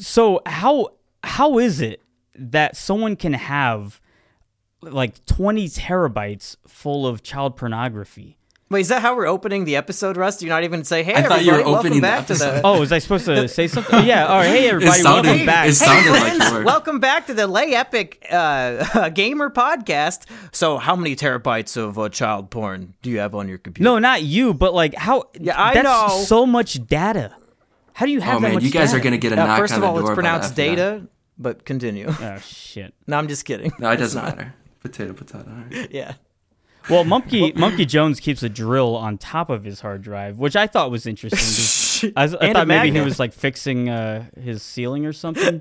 So how how is it that someone can have like 20 terabytes full of child pornography? Wait, is that how we're opening the episode, Russ? You're not even say, "Hey, I thought everybody, you were welcome opening the back to the." Oh, was I supposed to say something? Yeah. All right. Hey, everybody. sounded- welcome back. it sounded like friends, you were. welcome back to the Lay Epic uh, Gamer Podcast. So, how many terabytes of uh, child porn do you have on your computer? No, not you, but like how? Yeah, I that's know. So much data. How do you have Oh that man, much you guys data? are gonna get a Uh, knock first on of the all, door. it's by the pronounced data, but continue. Oh shit. no, I'm just kidding. No, it It's doesn't not. matter. Potato, potato. all right. Yeah. Well, Monkey Mumkey Jones keeps a drill on top of his hard drive, which I thought was interesting. I, I thought maybe he was like fixing uh, his ceiling or something.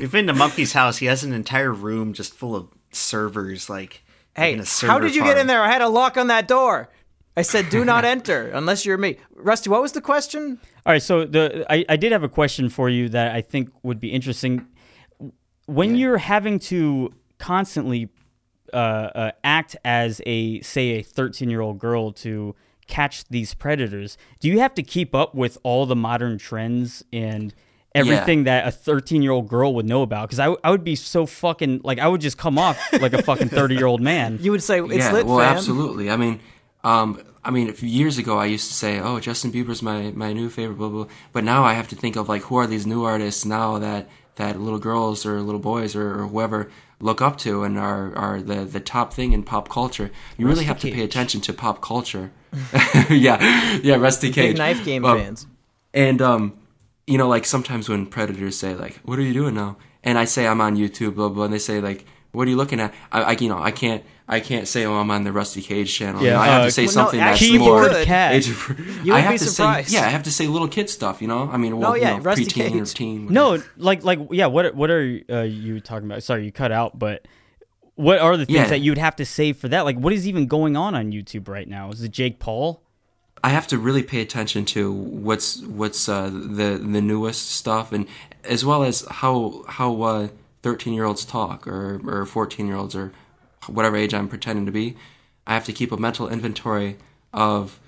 We've been to Mumkey's house. He has an entire room just full of servers. Like, like Hey, in a how did you get in there? I had a lock on that door. I said, "Do not enter unless you're me." Rusty, what was the question? All right, so the I, I did have a question for you that I think would be interesting. When you're having to constantly uh, uh, act as a say a 13 year old girl to catch these predators, do you have to keep up with all the modern trends and everything that a 13 year old girl would know about? Because I, I would be so fucking like I would just come off like a fucking 30 year old man. You would say it's yeah, lit, well, fam. absolutely. I mean, um, I mean, a few years ago, I used to say, "Oh, Justin Bieber's my my new favorite," blah blah. blah. But now I have to think of like, who are these new artists now that that little girls or little boys or, or whoever look up to and are are the the top thing in pop culture. You really have to pay attention to pop culture. yeah, yeah, Rusty Cage, Big knife game Um, fans. and um, you know, like sometimes when predators say like, "What are you doing now?" and I say I'm on YouTube, blah blah, and they say like, "What are you looking at?" I, I you know, I can't, I can't say, "Oh, I'm on the Rusty Cage channel." You Yeah, know, I have uh, to say well, something actually, that's you more could. cat. age- You I have be to surprised. say, yeah, I have to say little kid stuff. You know, I mean, well, yeah, you know, Rusty preteen or Cage. teen. No, like like yeah. What what are uh, you talking about? Sorry, you cut out. But what are the things Yeah. that you'd have to say for that? Like, what is even going on on YouTube right now? Is it Jake Paul? I have to really pay attention to what's what's uh, the the newest stuff, and as well as how how thirteen year olds talk or or fourteen year olds or whatever age I'm pretending to be. I have to keep a mental inventory of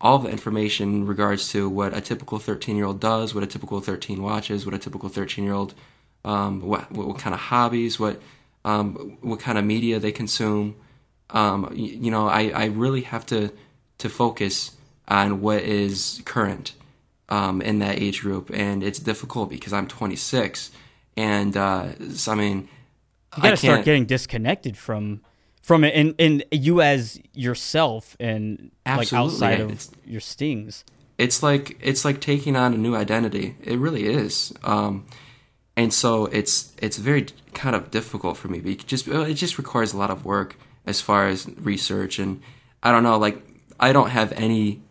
all the information in regards to what a typical thirteen year old does, what a typical thirteen watches, what a typical thirteen year old um, what, what what kind of hobbies, what um, what kind of media they consume. Um, you, you know, I, I really have to to focus on what is current um, in that age group, and it's difficult because I'm 26, and uh, so, I mean, You got to start getting disconnected from from it, and and you as yourself, and like outside of it's- your stings. it's like it's like taking on a new identity. It really is. Um, and so it's it's very kind of difficult for me. Because just it just requires a lot of work as far as research and I don't know. Like I don't have any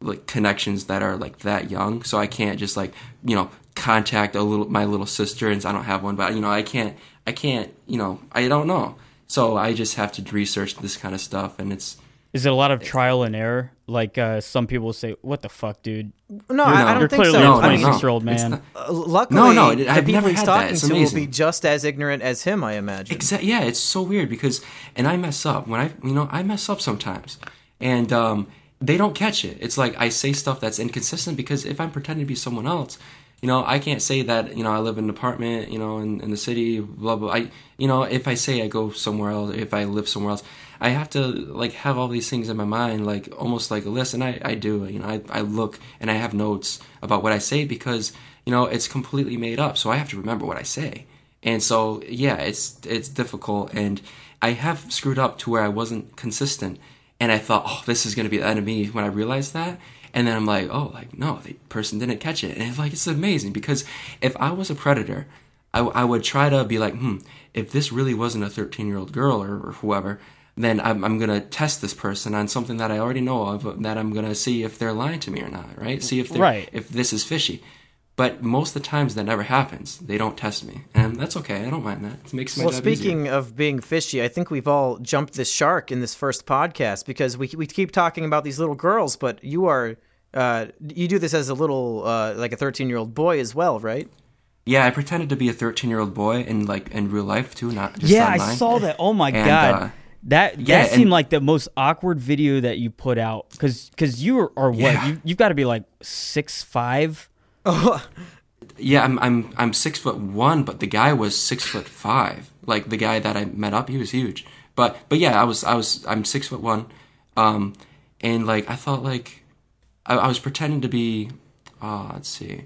like connections that are like that young, so I can't just like you know contact a little my little sister and I don't have one, but you know I can't I can't you know I don't know. So I just have to research this kind of stuff, and it's Is it a lot of trial and error? Like uh, some people say, "What the fuck, dude? No, I, I not- don't You're think clearly so. a I mean, 26 year old man." not- uh, luckily, No, no, it- the I've people never he's had that. talking It's to will be just as ignorant as him, I imagine. Exa- yeah, it's so weird because, and I mess up when I, you know, I mess up sometimes, and um, they don't catch it. It's like I say stuff that's inconsistent because if I'm pretending to be someone else, you know, I can't say that, you know, I live in an apartment, you know, in, in the city, blah blah. I, you know, if I say I go somewhere else, if I live somewhere else, I have to like have all these things in my mind, like almost like a list, and I, I do, you know, I, I look and I have notes about what I say because, you know, it's completely made up, so I have to remember what I say. And so, yeah, it's it's difficult, and I have screwed up to where I wasn't consistent, and I thought, oh, this is going to be the end of me when I realized that, and then I'm like, oh, like no, the person didn't catch it, and it's like it's amazing because if I was a predator, I, I would try to be like, hmm, if this really wasn't a 13 year old girl or, or whoever, then I'm, I'm going to test this person on something that I already know of, that I'm going to see if they're lying to me or not, right? See if they're, Right. if this is fishy. But most of the times that never happens. They don't test me, and that's okay. I don't mind that. It makes my Well, job easier. speaking of being fishy, I think we've all jumped this shark in this first podcast because we we keep talking about these little girls, but you are uh, you do this as a little uh, like a thirteen year old boy as well, right? Yeah, I pretended to be a 13 year old boy in like in real life too, not just Yeah, online. I saw that. Oh my And, god. uh, that yeah, that seemed and- like the most awkward video that you put out because because you are, are what Yeah. you you've got to be like six five Yeah, I'm I'm I'm six foot one, but the guy was six foot five. Like the guy that I met up, he was huge. But but yeah, I was I was I'm six foot one, um, and like I thought like I, I was pretending to be, uh, let's see,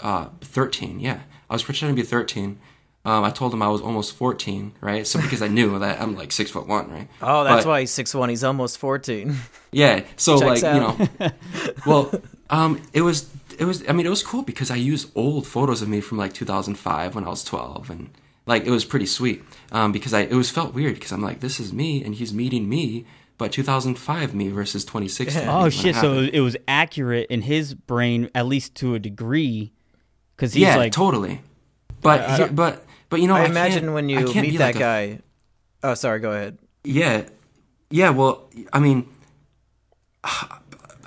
uh, thirteen. Yeah, I was pretending to be thirteen. Um, I told him I was almost fourteen, right? So because I knew that I'm like six foot one, right? Oh, that's But- why he's six one. He's almost fourteen. yeah. So Checks like you know, well, um, it was it was. I mean, it was cool because I used old photos of me from like 2005 when I was 12, and like it was pretty sweet. Um, because I it was felt weird because I'm like this is me and he's meeting me, but 2005 me versus 2016. Oh when it shit! So it was accurate in his brain, at least to a degree, because he's yeah, like, totally. But he- but but you know, I I, imagine when you meet that like a- guy. Oh, sorry. Go ahead. Yeah, yeah. Well, I mean,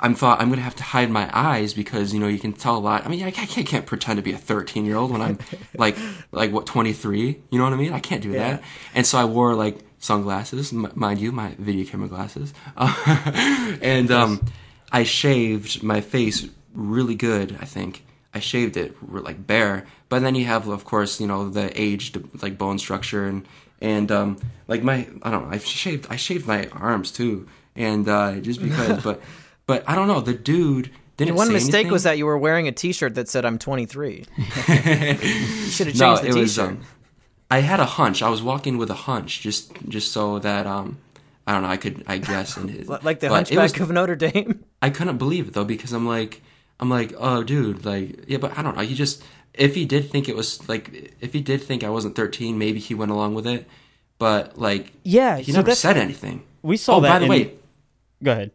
I'm thought I'm gonna have to hide my eyes because you know you can tell a lot. I mean, I can't, I can't pretend to be a 13 year old when I'm like like what 23. You know what I mean? I can't do that. And so I wore like sunglasses, m- mind you, my video camera glasses, and um, I shaved my face really good. I think I shaved it like bare. But then you have, of course, you know the aged like bone structure and and um, like my I don't know. I shaved I shaved my arms too, and uh, just because. but but I don't know. The dude didn't. One mistake anything. was that you were wearing a T-shirt that said "I'm 23." you should have changed no, the it T-shirt. was. Um, I had a hunch. I was walking with a hunch, just just so that um, I don't know. I could I guess in his like the but Hunchback was- of Notre Dame. I couldn't believe it though because I'm like I'm like oh dude like yeah but I don't know he just if he did think it was like if he did think I wasn't 13 maybe he went along with it but like Yeah, he so never said anything we saw oh that. by the in- way go ahead.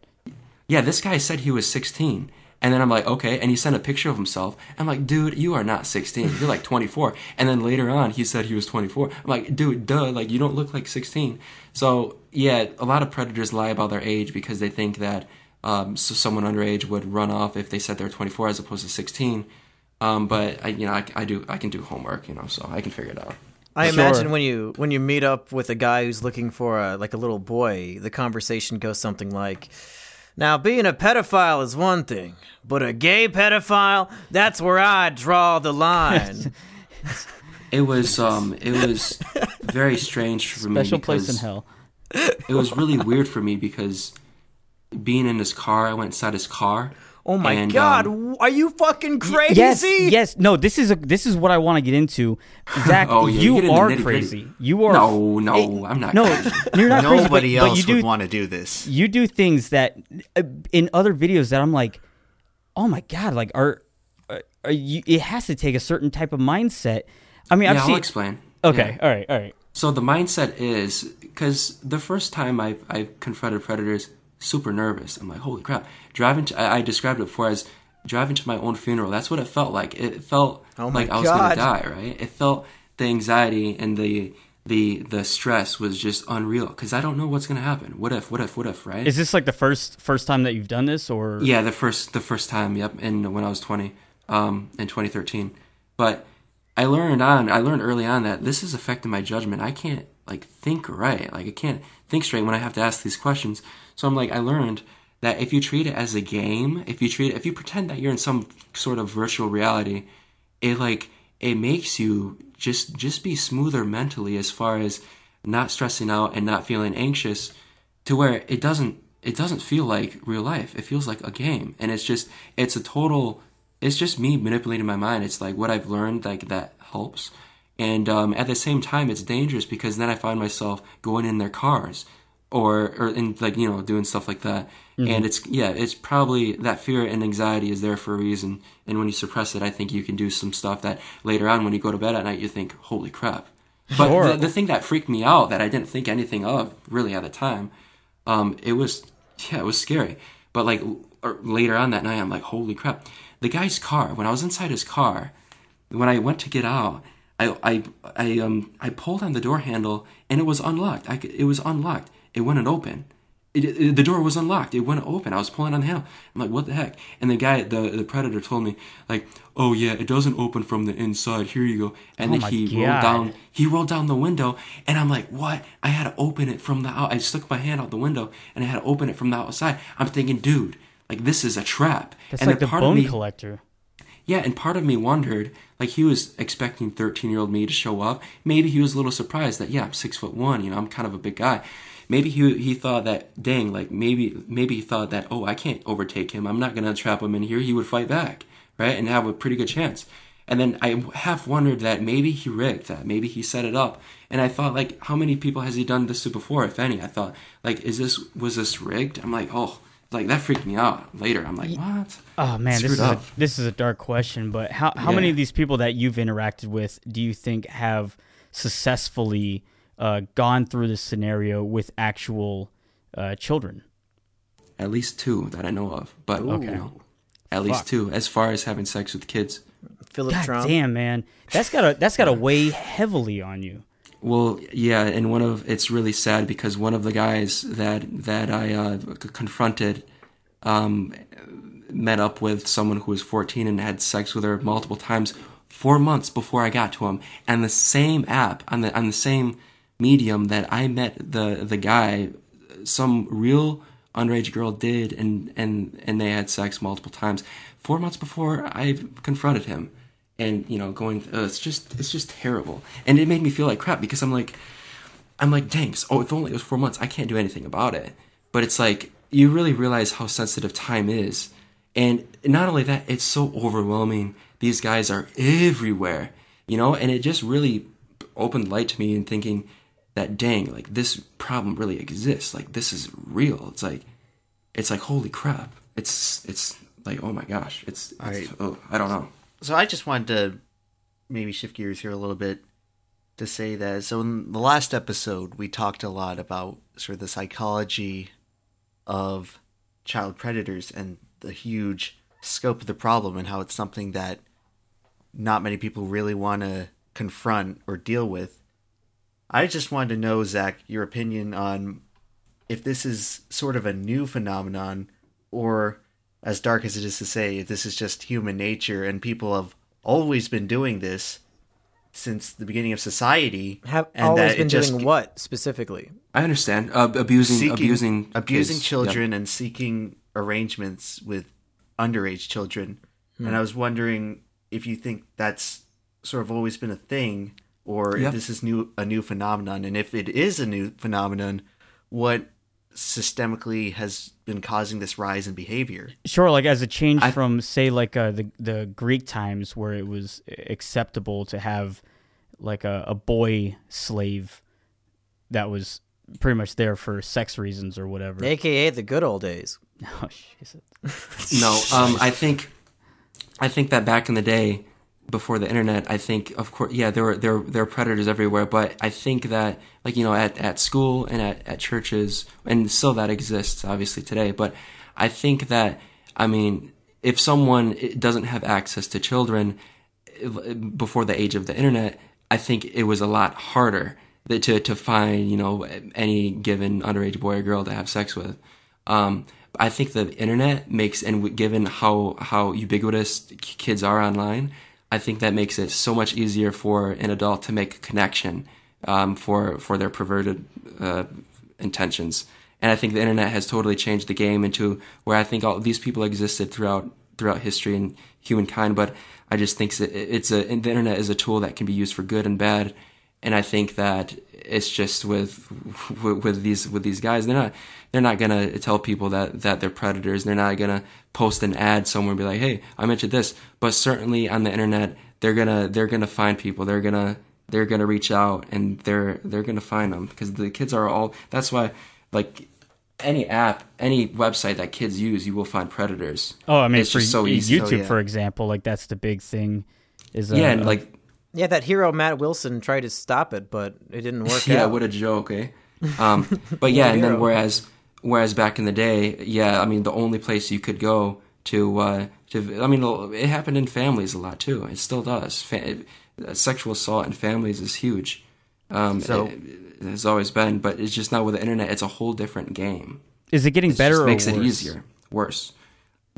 yeah this guy said he was 16 and then I'm like okay. And he sent a picture of himself. I'm like dude you are not 16 you're like 24 and then later on he said he was 24 I'm like dude duh. Like you don't look like 16 so yeah a lot of predators lie about their age because they think that um, so someone underage would run off if they said they're 24 as opposed to 16 um, but I, you know I, I do I can do homework you know so I can figure it out. I Sure. imagine when you when you meet up with a guy who's looking for a like a little boy, the conversation goes something like, "Now, being a pedophile is one thing, but a gay pedophile, that's where I draw the line." it was um it was very strange for me Special place in hell. it was really weird for me because being in his car, I went inside his car. Oh my and, god, um, are you fucking crazy? Yes, yes. No, this is a this is what I want to get into. Zach, Oh, yeah, you get are nitty-gritty. crazy. You are No, no, I'm not. no. You're not crazy. but- Nobody but else you do, would want to do this. you do things that uh, in other videos that I'm like, oh my god, like are, are, are you? It has to take a certain type of mindset. I mean, Yeah, I've I'll seen. explain. Okay, Yeah. all right, all right. So the mindset is because the first time I I confronted predators, super nervous. I'm like, holy crap! Driving to I, I described it before as driving to my own funeral. That's what it felt like. It felt Oh my like I was gonna die. Right? It felt the anxiety and the the the stress was just unreal because I don't know what's gonna happen. What if? What if? What if? Right? Is this like the first first time that you've done this, or Yeah, the first the first time, yep, and when I was 20, um, in 2013. But I learned on I learned early on that this is affecting my judgment. I can't like think right. Like I can't think straight when I have to ask these questions. So I'm like I learned that if you treat it as a game, if you treat it, if you pretend that you're in some sort of virtual reality, it like it makes you just just be smoother mentally as far as not stressing out and not feeling anxious to where it doesn't it doesn't feel like real life. It feels like a game, and it's just it's a total. It's just me manipulating my mind. It's like what I've learned, like that helps, and um, at the same time, it's dangerous because then I find myself going in their cars, or or in like you know doing stuff like that, and it's yeah, it's probably that fear and anxiety is there for a reason, and when you suppress it, I think you can do some stuff that later on when you go to bed at night, you think, holy crap. But Sure. the, the thing that freaked me out that I didn't think anything of really at the time um, it was yeah, it was scary. But like later on that night, I'm like, holy crap! The guy's car. When I was inside his car, when I went to get out, I I I um I pulled on the door handle and it was unlocked. I it was unlocked. It wouldn't open. It, it- the door was unlocked. It wouldn't open. I was pulling on the handle. I'm like, what the heck? And the guy, the the predator, told me like, oh yeah, it doesn't open from the inside. Here you go. And Oh then he God. rolled down he rolled down the window and i'm like what i had to open it from the out i stuck my hand out the window and i had to open it from the outside i'm thinking dude like this is a trap That's and like the part bone of me collector. Yeah, and part of me wondered, like he was expecting 13 year old me to show up. Maybe he was a little surprised that yeah, I'm six foot one. You know, I'm kind of a big guy. Maybe he he thought that dang, like maybe maybe he thought that oh, I can't overtake him. I'm not gonna trap him in here. He would fight back, right, and have a pretty good chance. And then I half wondered that maybe he rigged that, maybe he set it up. And I thought, like, how many people has he done this to before, if any? I thought, like, is this was this rigged? I'm like, oh, like that freaked me out. Later, I'm like, what? Oh man, this Screwed is a, this is a dark question. But how how many of these people that you've interacted with do you think have successfully uh, gone through this scenario with actual uh, children? At least two that I know of, but Okay. you know, at least two. As far as having sex with kids, Philip God Trump. damn, man, that's gotta that's gotta weigh heavily on you. Well, yeah, and one of it's really sad because one of the guys that that I uh, confronted um, met up with someone who was 14 and had sex with her multiple times four months before I got to him, and the same app on the on the same medium that I met the the guy, some real underage girl did, and and and they had sex multiple times. Four months before I confronted him and you know going uh, it's just it's just terrible. And it made me feel like crap because i'm like i'm like dang so, oh if only it was four months. I can't do anything about it. But it's like you really realize how sensitive time is. And not only that it's so overwhelming. These guys are everywhere you know? And it just really opened light to me in thinking that dang like this problem really exists. Like this is real. It's like it's like holy crap. It's it's like oh my gosh. It's, it's Alright. oh, i don't know So I just wanted to maybe shift gears here a little bit to say that. So in the last episode, we talked a lot about sort of the psychology of child predators and the huge scope of the problem and how it's something that not many people really want to confront or deal with. I just wanted to know, Zach, your opinion on if this is sort of a new phenomenon or as dark as it is to say, this is just human nature and people have always been doing this since the beginning of society. Have and always been just- doing what specifically? I understand. Uh, abusing, seeking, abusing, abusing kids. children and seeking arrangements with underage children. And I was wondering if you think that's sort of always been a thing, or Yeah. if this is new a new phenomenon, and if it is a new phenomenon, what systemically has been causing this rise in behavior? Sure, like as a change I- from say like uh, the the Greek times where it was acceptable to have like a, a boy slave that was pretty much there for sex reasons or whatever. AKA the good old days. Oh. No, um, I think, I think that back in the day, before the internet, I think, of course, yeah, there were there there were predators everywhere. But I think that, like you know, at at school and at at churches, and still that exists, obviously today. But I think that, I mean, if someone doesn't have access to children before the age of the internet, I think it was a lot harder to to find you know any given underage boy or girl to have sex with. Um, I think the internet makes, and given how how ubiquitous kids are online, I think that makes it so much easier for an adult to make a connection um, for for their perverted uh, intentions. And I think the internet has totally changed the game into where I think all these people existed throughout throughout history and humankind. But I just think it's a the internet is a tool that can be used for good and bad. And I think that it's just with with, with these with these guys, they're not they're not gonna tell people that that they're predators. They're not gonna post an ad somewhere and be like, "Hey, I mentioned this." But certainly on the internet, they're gonna they're gonna find people. They're gonna they're gonna reach out and they're they're gonna find them because the kids are all. That's why, like any app, any website that kids use, you will find predators. Oh, I mean, it's for just so easy. YouTube, So, yeah. for example, like that's the big thing. Is uh, yeah, and uh, like Yeah, that hero Matt Wilson tried to stop it, but it didn't work yeah, out. what a joke, eh? Um, but yeah, and then whereas whereas back in the day, yeah, I mean the only place you could go to uh, to I mean it happened in families a lot too. It still does. Fa- sexual assault in families is huge. Um, So- it, it has always been, but it's just now with the internet, it's a whole different game. is it getting It better just or makes worse? it easier, worse.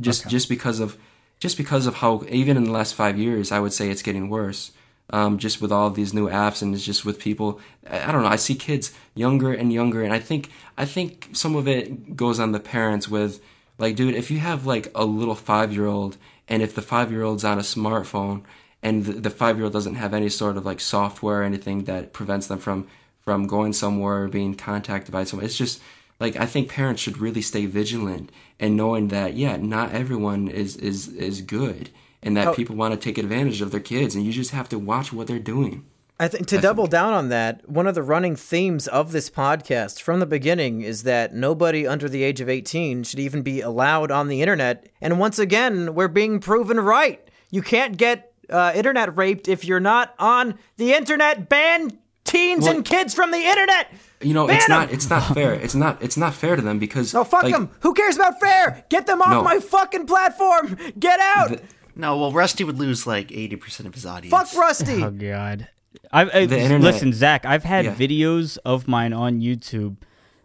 Just just because of just because of how even in the last five years, I would say it's getting worse. Um, just with all these new apps and it's just with people, I, I don't know. I see kids younger and younger, and I think I think some of it goes on the parents with like, dude, if you have like a little five year old and if the five year old's on a smartphone and the, the five year old doesn't have any sort of like software or anything that prevents them from from going somewhere or being contacted by someone, it's just like I think parents should really stay vigilant and knowing that yeah, not everyone is is is good and that Oh. people want to take advantage of their kids and you just have to watch what they're doing. I think to double down on that, one of the running themes of this podcast from the beginning is that nobody under the age of 18 should even be allowed on the internet. And once again, we're being proven right. You can't get uh, internet raped if you're not on the internet. Ban teens Well- and kids from the internet. You know, Ban it's 'em! not it's not fair. It's not it's not fair to them because No, fuck like, them. Who cares about fair? Get them off No. my fucking platform. Get out. No, well, Rusty would lose like eighty percent of his audience. Fuck Rusty. Oh God. I, I The internet- listen, Zach. I've had Yeah. videos of mine on YouTube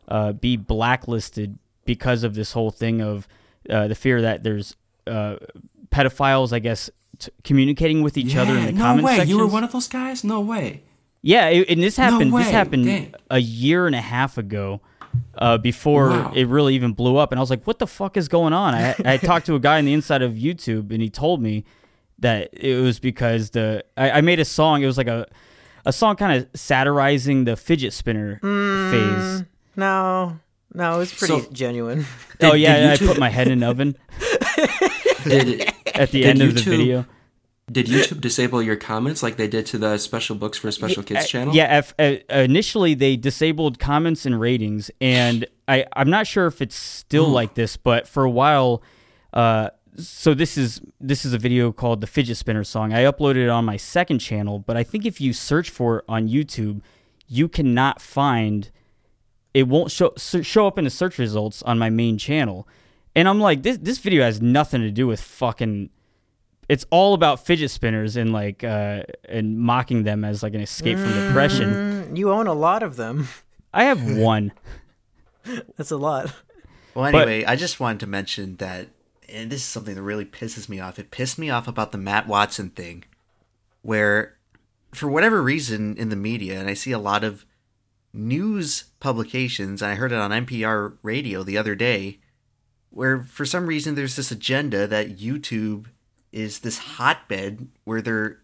uh, be blacklisted because of this whole thing of uh, the fear that there's uh, pedophiles, I guess, t- communicating with each other in the no comment way. sections. You were one of those guys? No way. Yeah, it, and this happened. way. This happened Dang. a year and a half ago, uh, before Wow. it really even blew up. And I was like, "What the fuck is going on?" I, I talked to a guy on the inside of YouTube, and he told me that it was because the I, I made a song. It was like a a song kind of satirizing the fidget spinner Mm. phase. No, no, it's pretty So- genuine. oh yeah, did I put my head in an oven Did at the Did end of the video. Did YouTube disable your comments like they did to the special books for special kids channel? Yeah, if, uh, initially they disabled comments and ratings, and I I'm not sure if it's still like this, but for a while, uh, so this is this is a video called the fidget spinner song. I uploaded it on my second channel, but I think if you search for it on YouTube, you cannot find it won't show show up in the search results on my main channel. And I'm like, this this video has nothing to do with fucking. It's all about fidget spinners and like uh, and mocking them as like an escape from depression. Mm, You own a lot of them. I have one. That's a lot. Well, But- anyway, I just wanted to mention that, and this is something that really pisses me off. It pissed me off about the Matt Watson thing, where, for whatever reason in the media, and I see a lot of news publications, and I heard it on NPR radio the other day, where for some reason there's this agenda that YouTube is this hotbed where they're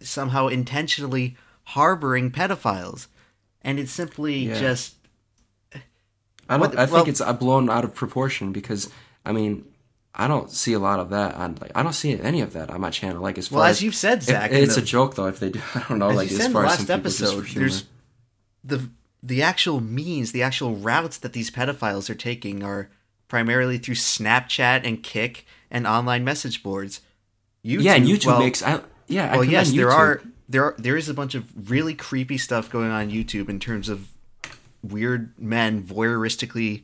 somehow intentionally harboring pedophiles. And it's simply Yeah. just I don't. What- I think well- it's uh, blown out of proportion because I mean, I don't see a lot of that on. Like, I don't see any of that on my channel. Like as far Well, as as you've said, Zach, it's the- a joke though. If they do, I don't know. As like you as far the as last some episode, there's the the actual means, the actual routes that these pedophiles are taking are primarily through Snapchat and Kik and online message boards. YouTube, yeah, and YouTube well, makes. I, yeah, I well, commend yes, there are there are there is a bunch of really creepy stuff going on YouTube in terms of weird men voyeuristically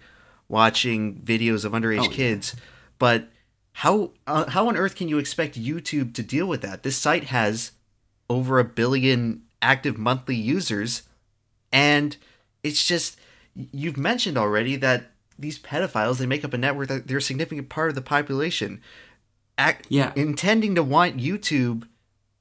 watching videos of underage Oh, yeah. kids, but how uh, how on earth can you expect YouTube to deal with that? This site has over a billion active monthly users, and it's just you've mentioned already that these pedophiles they make up a network that they're a significant part of the population. Act, Yeah. intending to want YouTube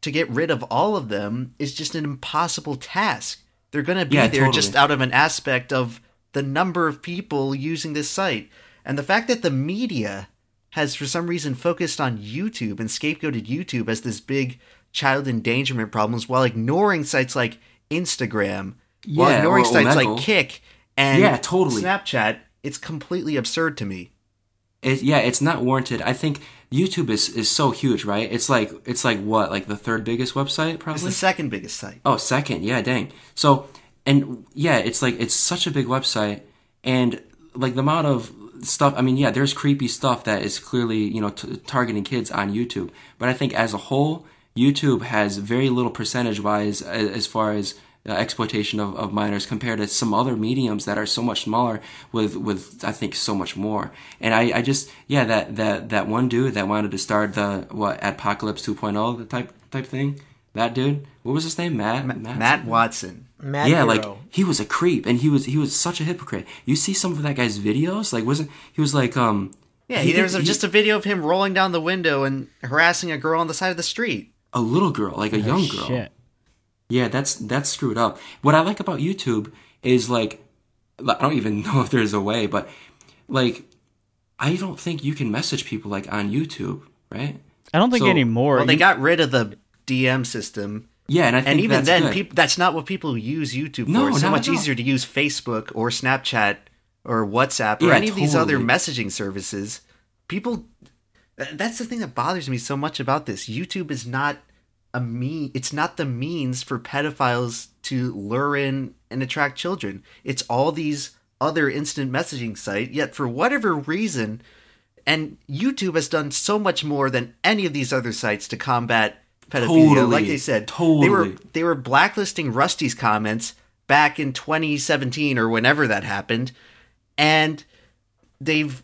to get rid of all of them is just an impossible task. They're going to be Yeah, there totally. just out of an aspect of the number of people using this site. And the fact that the media has, for some reason, focused on YouTube and scapegoated YouTube as this big child endangerment problems while ignoring sites like Instagram, while Yeah, ignoring sites like Kik and Yeah, totally. Snapchat, it's completely absurd to me. It, yeah, it's not warranted. I think YouTube is is so huge, right? It's like it's like what, like the third biggest website, probably. It's the second biggest site. Oh, second. Yeah, dang. So, and yeah, it's like it's such a big website, and like the amount of stuff. I mean, yeah, there's creepy stuff that is clearly you know t- targeting kids on YouTube, but I think as a whole, YouTube has very little percentage wise as, as far as uh, exploitation of, of minors compared to some other mediums that are so much smaller with with I think so much more. And I, I just yeah that that that one dude that wanted to start the what Adpocalypse 2.0 the type type thing. That dude, what was his name? Matt. Matt. Matt Watson. Mad yeah, Hero. like he was a creep, and he was he was such a hypocrite. You see some of that guy's videos, like wasn't he was like um Yeah, he there's did- a, just a video of him rolling down the window and harassing a girl on the side of the street. a little girl, like a young girl. Shit. Yeah, that's that's screwed up. What I like about YouTube is like I don't even know if there's a way, but like I don't think you can message people like on YouTube, right? I don't think So- anymore. Well, they got rid of the DM system, Yeah, and I think and even that's then, good. peop that's not what people use YouTube for. No, it's so much easier to use Facebook or Snapchat or WhatsApp or Yeah, any of these other messaging services. People, that's the thing that bothers me so much about this. YouTube is not a mean. It's not the means for pedophiles to lure in and attract children. It's all these other instant messaging site. Yet for whatever reason, and YouTube has done so much more than any of these other sites to combat pedophilia. Totally. Like they said, totally. they were they were blacklisting Rusty's comments back in 2017 or whenever that happened, and they've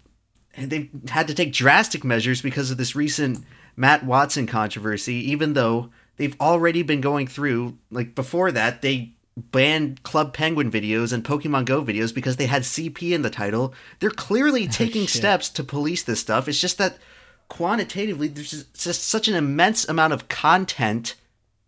they've had to take drastic measures because of this recent Matt Watson controversy. Even though they've already been going through like before that, they banned Club Penguin videos and Pokemon Go videos because they had CP in the title. They're clearly oh, taking shit. steps to police this stuff. It's just that quantitatively, there's just, just such an immense amount of content,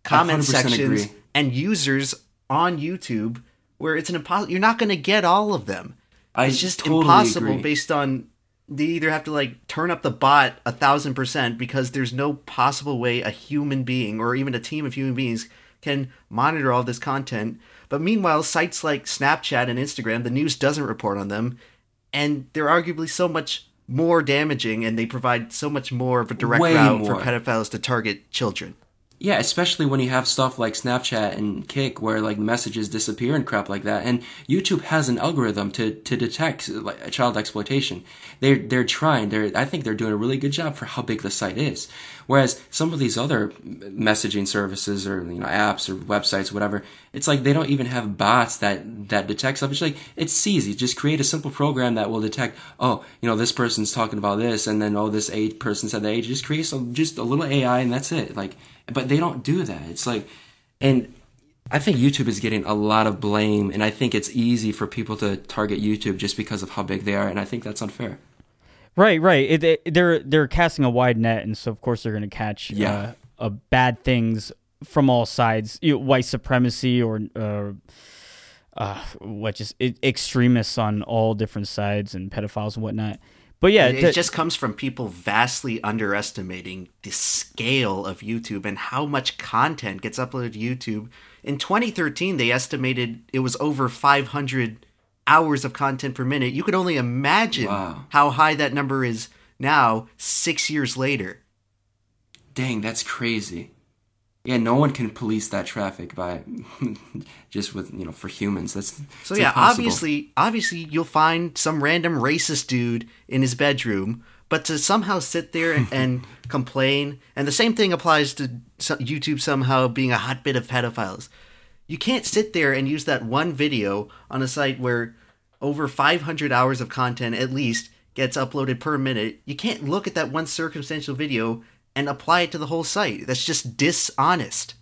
comment sections, agree. and users on YouTube where it's an impossible. You're not going to get all of them. I it's just totally impossible agree. based on they either have to like turn up the bot a thousand percent because there's no possible way a human being or even a team of human beings can monitor all this content. But meanwhile, sites like Snapchat and Instagram, the news doesn't report on them, and they're arguably so much more damaging, and they provide so much more of a direct Way route for pedophiles to target children. Yeah, especially when you have stuff like Snapchat and Kik where like messages disappear and crap like that. And YouTube has an algorithm to, to detect like, child exploitation. They're they're trying. They're I think they're doing a really good job for how big the site is. Whereas some of these other messaging services or you know apps or websites, whatever, it's like they don't even have bots that that detect stuff. It's like it's easy. Just create a simple program that will detect. Oh, you know this person's talking about this, and then oh this age person said that age. Just create some just a little AI, and that's it. Like, but they don't do that. It's like, and I think YouTube is getting a lot of blame, and I think it's easy for people to target YouTube just because of how big they are, and I think that's unfair. Right, right. It, it- they're they're casting a wide net, and so of course they're going to catch Yeah. uh, uh, bad things from all sides. You know, white supremacy or uh, uh, what just it, extremists on all different sides and pedophiles and whatnot. But yeah, it, to- it just comes from people vastly underestimating the scale of YouTube and how much content gets uploaded to YouTube. In 2013, they estimated it was over 500 hours of content per minute. You could only imagine Wow. how high that number is now, six years later. Dang, that's crazy. Yeah, no one can police that traffic by just with you know for humans. That's So yeah, impossible. obviously, obviously you'll find some random racist dude in his bedroom, but to somehow sit there and, and complain, and the same thing applies to YouTube somehow being a hotbed of pedophiles. You can't sit there and use that one video on a site where over 500 hours of content at least gets uploaded per minute. You can't look at that one circumstantial video and apply it to the whole site. That's just dishonest.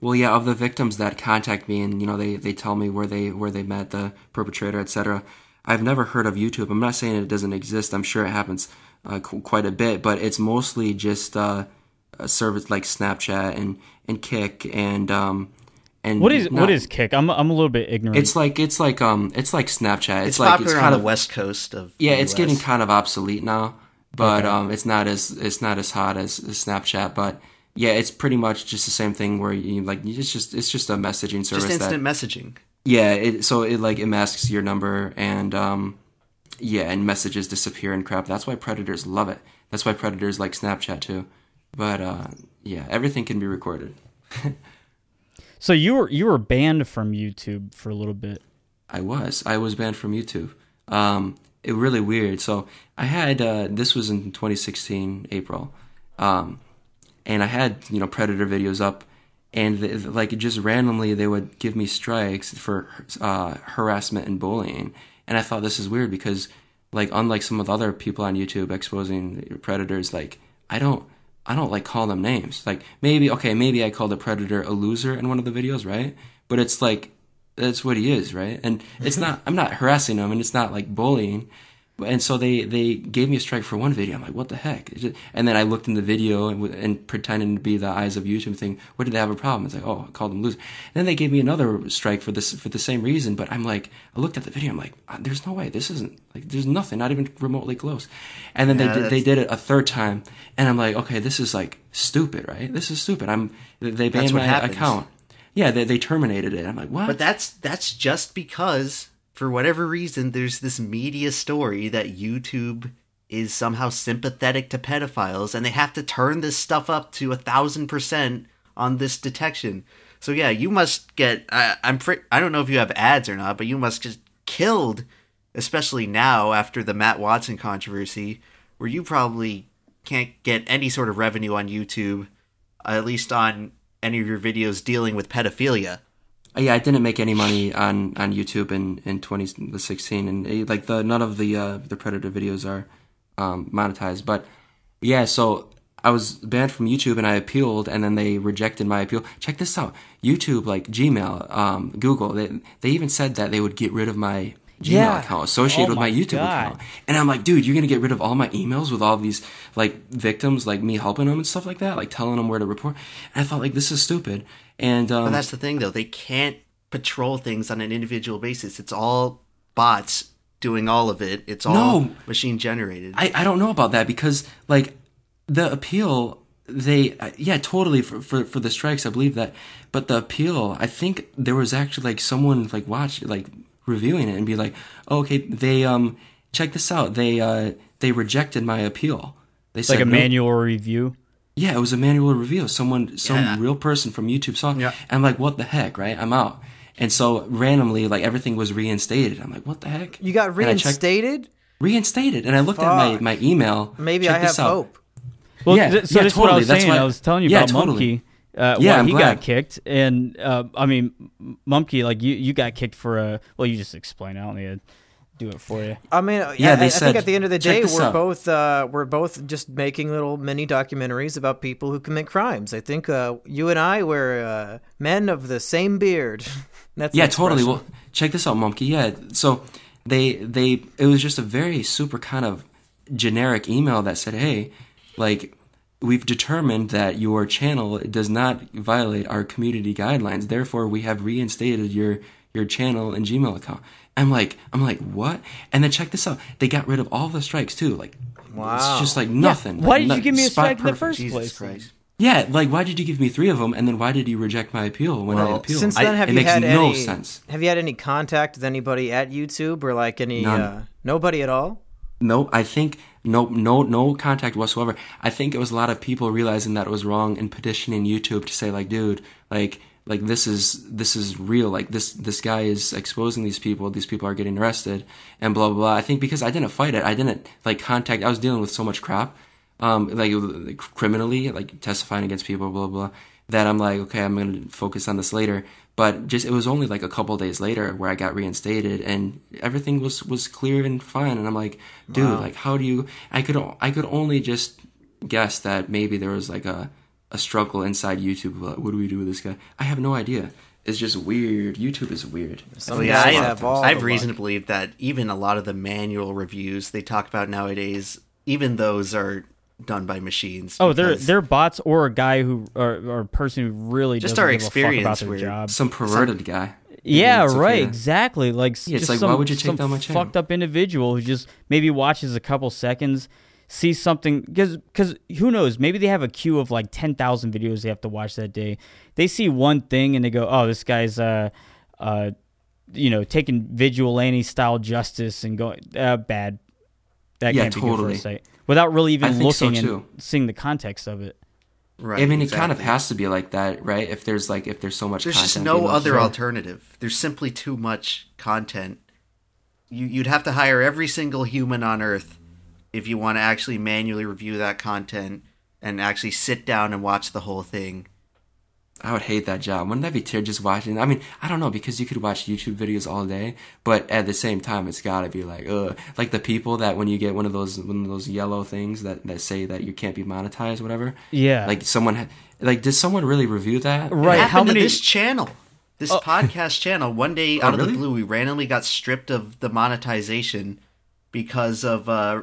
Well, yeah, of the victims that contact me and you know they, they tell me where they where they met the perpetrator, etc. I've never heard of YouTube. I'm not saying it doesn't exist. I'm sure it happens uh, qu- quite a bit, but it's mostly just uh, a service like Snapchat and and Kik and um and what is not- what is Kik? I'm I'm a little bit ignorant. It's like it's like um it's like Snapchat. It's, It's, like popular it's on kind the of west coast of yeah, the it's US. getting kind of obsolete now, but um, it's not as it's not as hot as, as Snapchat. But yeah, it's pretty much just the same thing where you like it's just it's just a messaging service just that instant messaging. yeah, it, so it like it masks your number and um, yeah, and messages disappear and crap. That's why predators love it. That's why predators like Snapchat too. But uh, yeah, everything can be recorded. so you were you were banned from YouTube for a little bit. I was. I was banned from YouTube. Um, it was really weird. So I had uh, this was in 2016 April, um, and I had you know predator videos up, and th like just randomly they would give me strikes for uh, harassment and bullying, and I thought this is weird because like unlike some of the other people on YouTube exposing predators, like I don't. I don't like call them names. Like maybe okay, maybe I called a predator a loser in one of the videos, right? But it's like that's what he is, right? And it's not I'm not harassing him and it's not like bullying, and so they they gave me a strike for one video. I'm like, what the heck? And then I looked in the video and, and pretending to be the eyes of YouTube thing. What did they have a problem? It's like, oh, I called them loser. And then they gave me another strike for this for the same reason. But I'm like, I looked at the video. I'm like, uh, there's no way. This isn't like there's nothing, not even remotely close. And then Yeah, they did, they did it a third time, and I'm like, okay, this is like stupid, right? This is stupid. I'm they banned my happens. account. Yeah, they they terminated it. I'm like, what? But that's that's just because for whatever reason there's this media story that YouTube is somehow sympathetic to pedophiles and they have to turn this stuff up to a thousand percent on this detection. So yeah, you must get. I, I'm. Fr- I don't know if you have ads or not, but you must just killed, especially now after the Matt Watson controversy, where you probably can't get any sort of revenue on YouTube, at least on any of your videos dealing with pedophilia. Yeah, I didn't make any money on, on YouTube in, in 2016, and uh, like the none of the uh, the Predator videos are um, monetized. But yeah, so I was banned from YouTube, and I appealed, and then they rejected my appeal. Check this out: YouTube, like Gmail, um, Google, they they even said that they would get rid of my Gmail Yeah. account associated Oh with my my YouTube God. account. And I'm like, dude, you're gonna get rid of all my emails with all these like victims, like me helping them and stuff like that, like telling them where to report. And I thought like this is stupid. And um, But that's the thing, though. They can't patrol things on an individual basis. It's all bots doing all of it. It's all No. machine generated. I, I don't know about that because like the appeal they uh, yeah totally for, for for the strikes I believe that but the appeal I think there was actually like someone like watch like reviewing it and be like oh, okay they um check this out they uh they rejected my appeal they It's like a no- manual review. yeah it was a manual review someone some Yeah. real person from YouTube saw it. Yeah. and I'm like what the heck right I'm out and so randomly like everything was reinstated I'm like what the heck You got And checked- reinstated? reinstated and I looked at my my email Maybe Check I have out. hope. Well, Yeah, th- so yeah, this is what I totally. was That's saying. why- I was telling you Yeah, about totally. Mumkey. Uh, Yeah, well, he glad. got kicked, and uh, I mean, M- Mumkey, like you, you got kicked for a. Well, you just explain. I don't need to do it for you. I mean, Yeah, yeah, they I, I said- think at the end of the day, we're out. both uh, we're both just making little mini documentaries about people who commit crimes. I think uh, you and I were uh, men of the same beard. That's Yeah, totally. Well, check this out, Mumkey. Yeah, so they they it was just a very super kind of generic email that said, "Hey, like we've determined that your channel does not violate our community guidelines. Therefore, we have reinstated your your channel and Gmail account." I'm like, I'm like, what? And then check this out. They got rid of all the strikes too. Like, Wow. it's just like nothing. Why Like, did no- you give me a spot strike in the first Jesus place? Christ. Yeah, like why did you give me three of them, and then why did you reject my appeal when I Well, appealed? Since then, have it you makes had no any? sense. Have you had any contact with anybody at YouTube or like any? Uh, nobody at all. No, I think no, no, no contact whatsoever. I think it was a lot of people realizing that it was wrong and petitioning YouTube to say like, dude, like, like this is this is real. Like this this guy is exposing these people. These people are getting arrested and blah blah blah. I think because I didn't fight it, I didn't like contact. I was dealing with so much crap, um, like criminally, like testifying against people, blah blah. blah that I'm like, okay, I'm gonna focus on this later. But just it was only like a couple days later where I got reinstated and everything was was clear and fine. And I'm like, dude, like how do you? I could I could only just guess that maybe there was like a a struggle inside YouTube. Like, what do we do with this guy? I have no idea. It's just weird. YouTube is weird. So yeah, I, have I have reason luck. to believe that even a lot of the manual reviews they talk about nowadays, even those are done by machines. Oh, they're they're bots or a guy who or, or a person who really Just doesn't our give a fuck experience about their job. Some perverted guy. Yeah, It's right. Exactly. Like, Yeah, it's just like, some, why would you take some much? my channel? fucked up individual who just maybe watches a couple seconds, sees something because because who knows? Maybe they have a queue of like ten thousand videos they have to watch that day. They see one thing and they go, "Oh, this guy's uh uh." You know, taking vigilante style justice and going uh, bad. That Yeah, can't be good for a site without really even I think so, looking and seeing the context of it. right, I mean, it kind of has to be like that, right? If there's like if there's so much There's content just no being other uploaded. alternative. There's simply too much content. You, you'd have to hire every single human on Earth if you want to actually manually review that content and actually sit down and watch the whole thing. I would hate that job. Wouldn't that be terrible just watching? I mean, I don't know because you could watch YouTube videos all day, but at the same time, it's gotta be like, ugh, like the people that when you get one of those one of those yellow things that that say that you can't be monetized, whatever. Yeah. Like someone, ha- like did someone really review that? Right. How many- to this channel? This podcast channel. One day, Oh, out of really? the blue, we randomly got stripped of the monetization because of uh,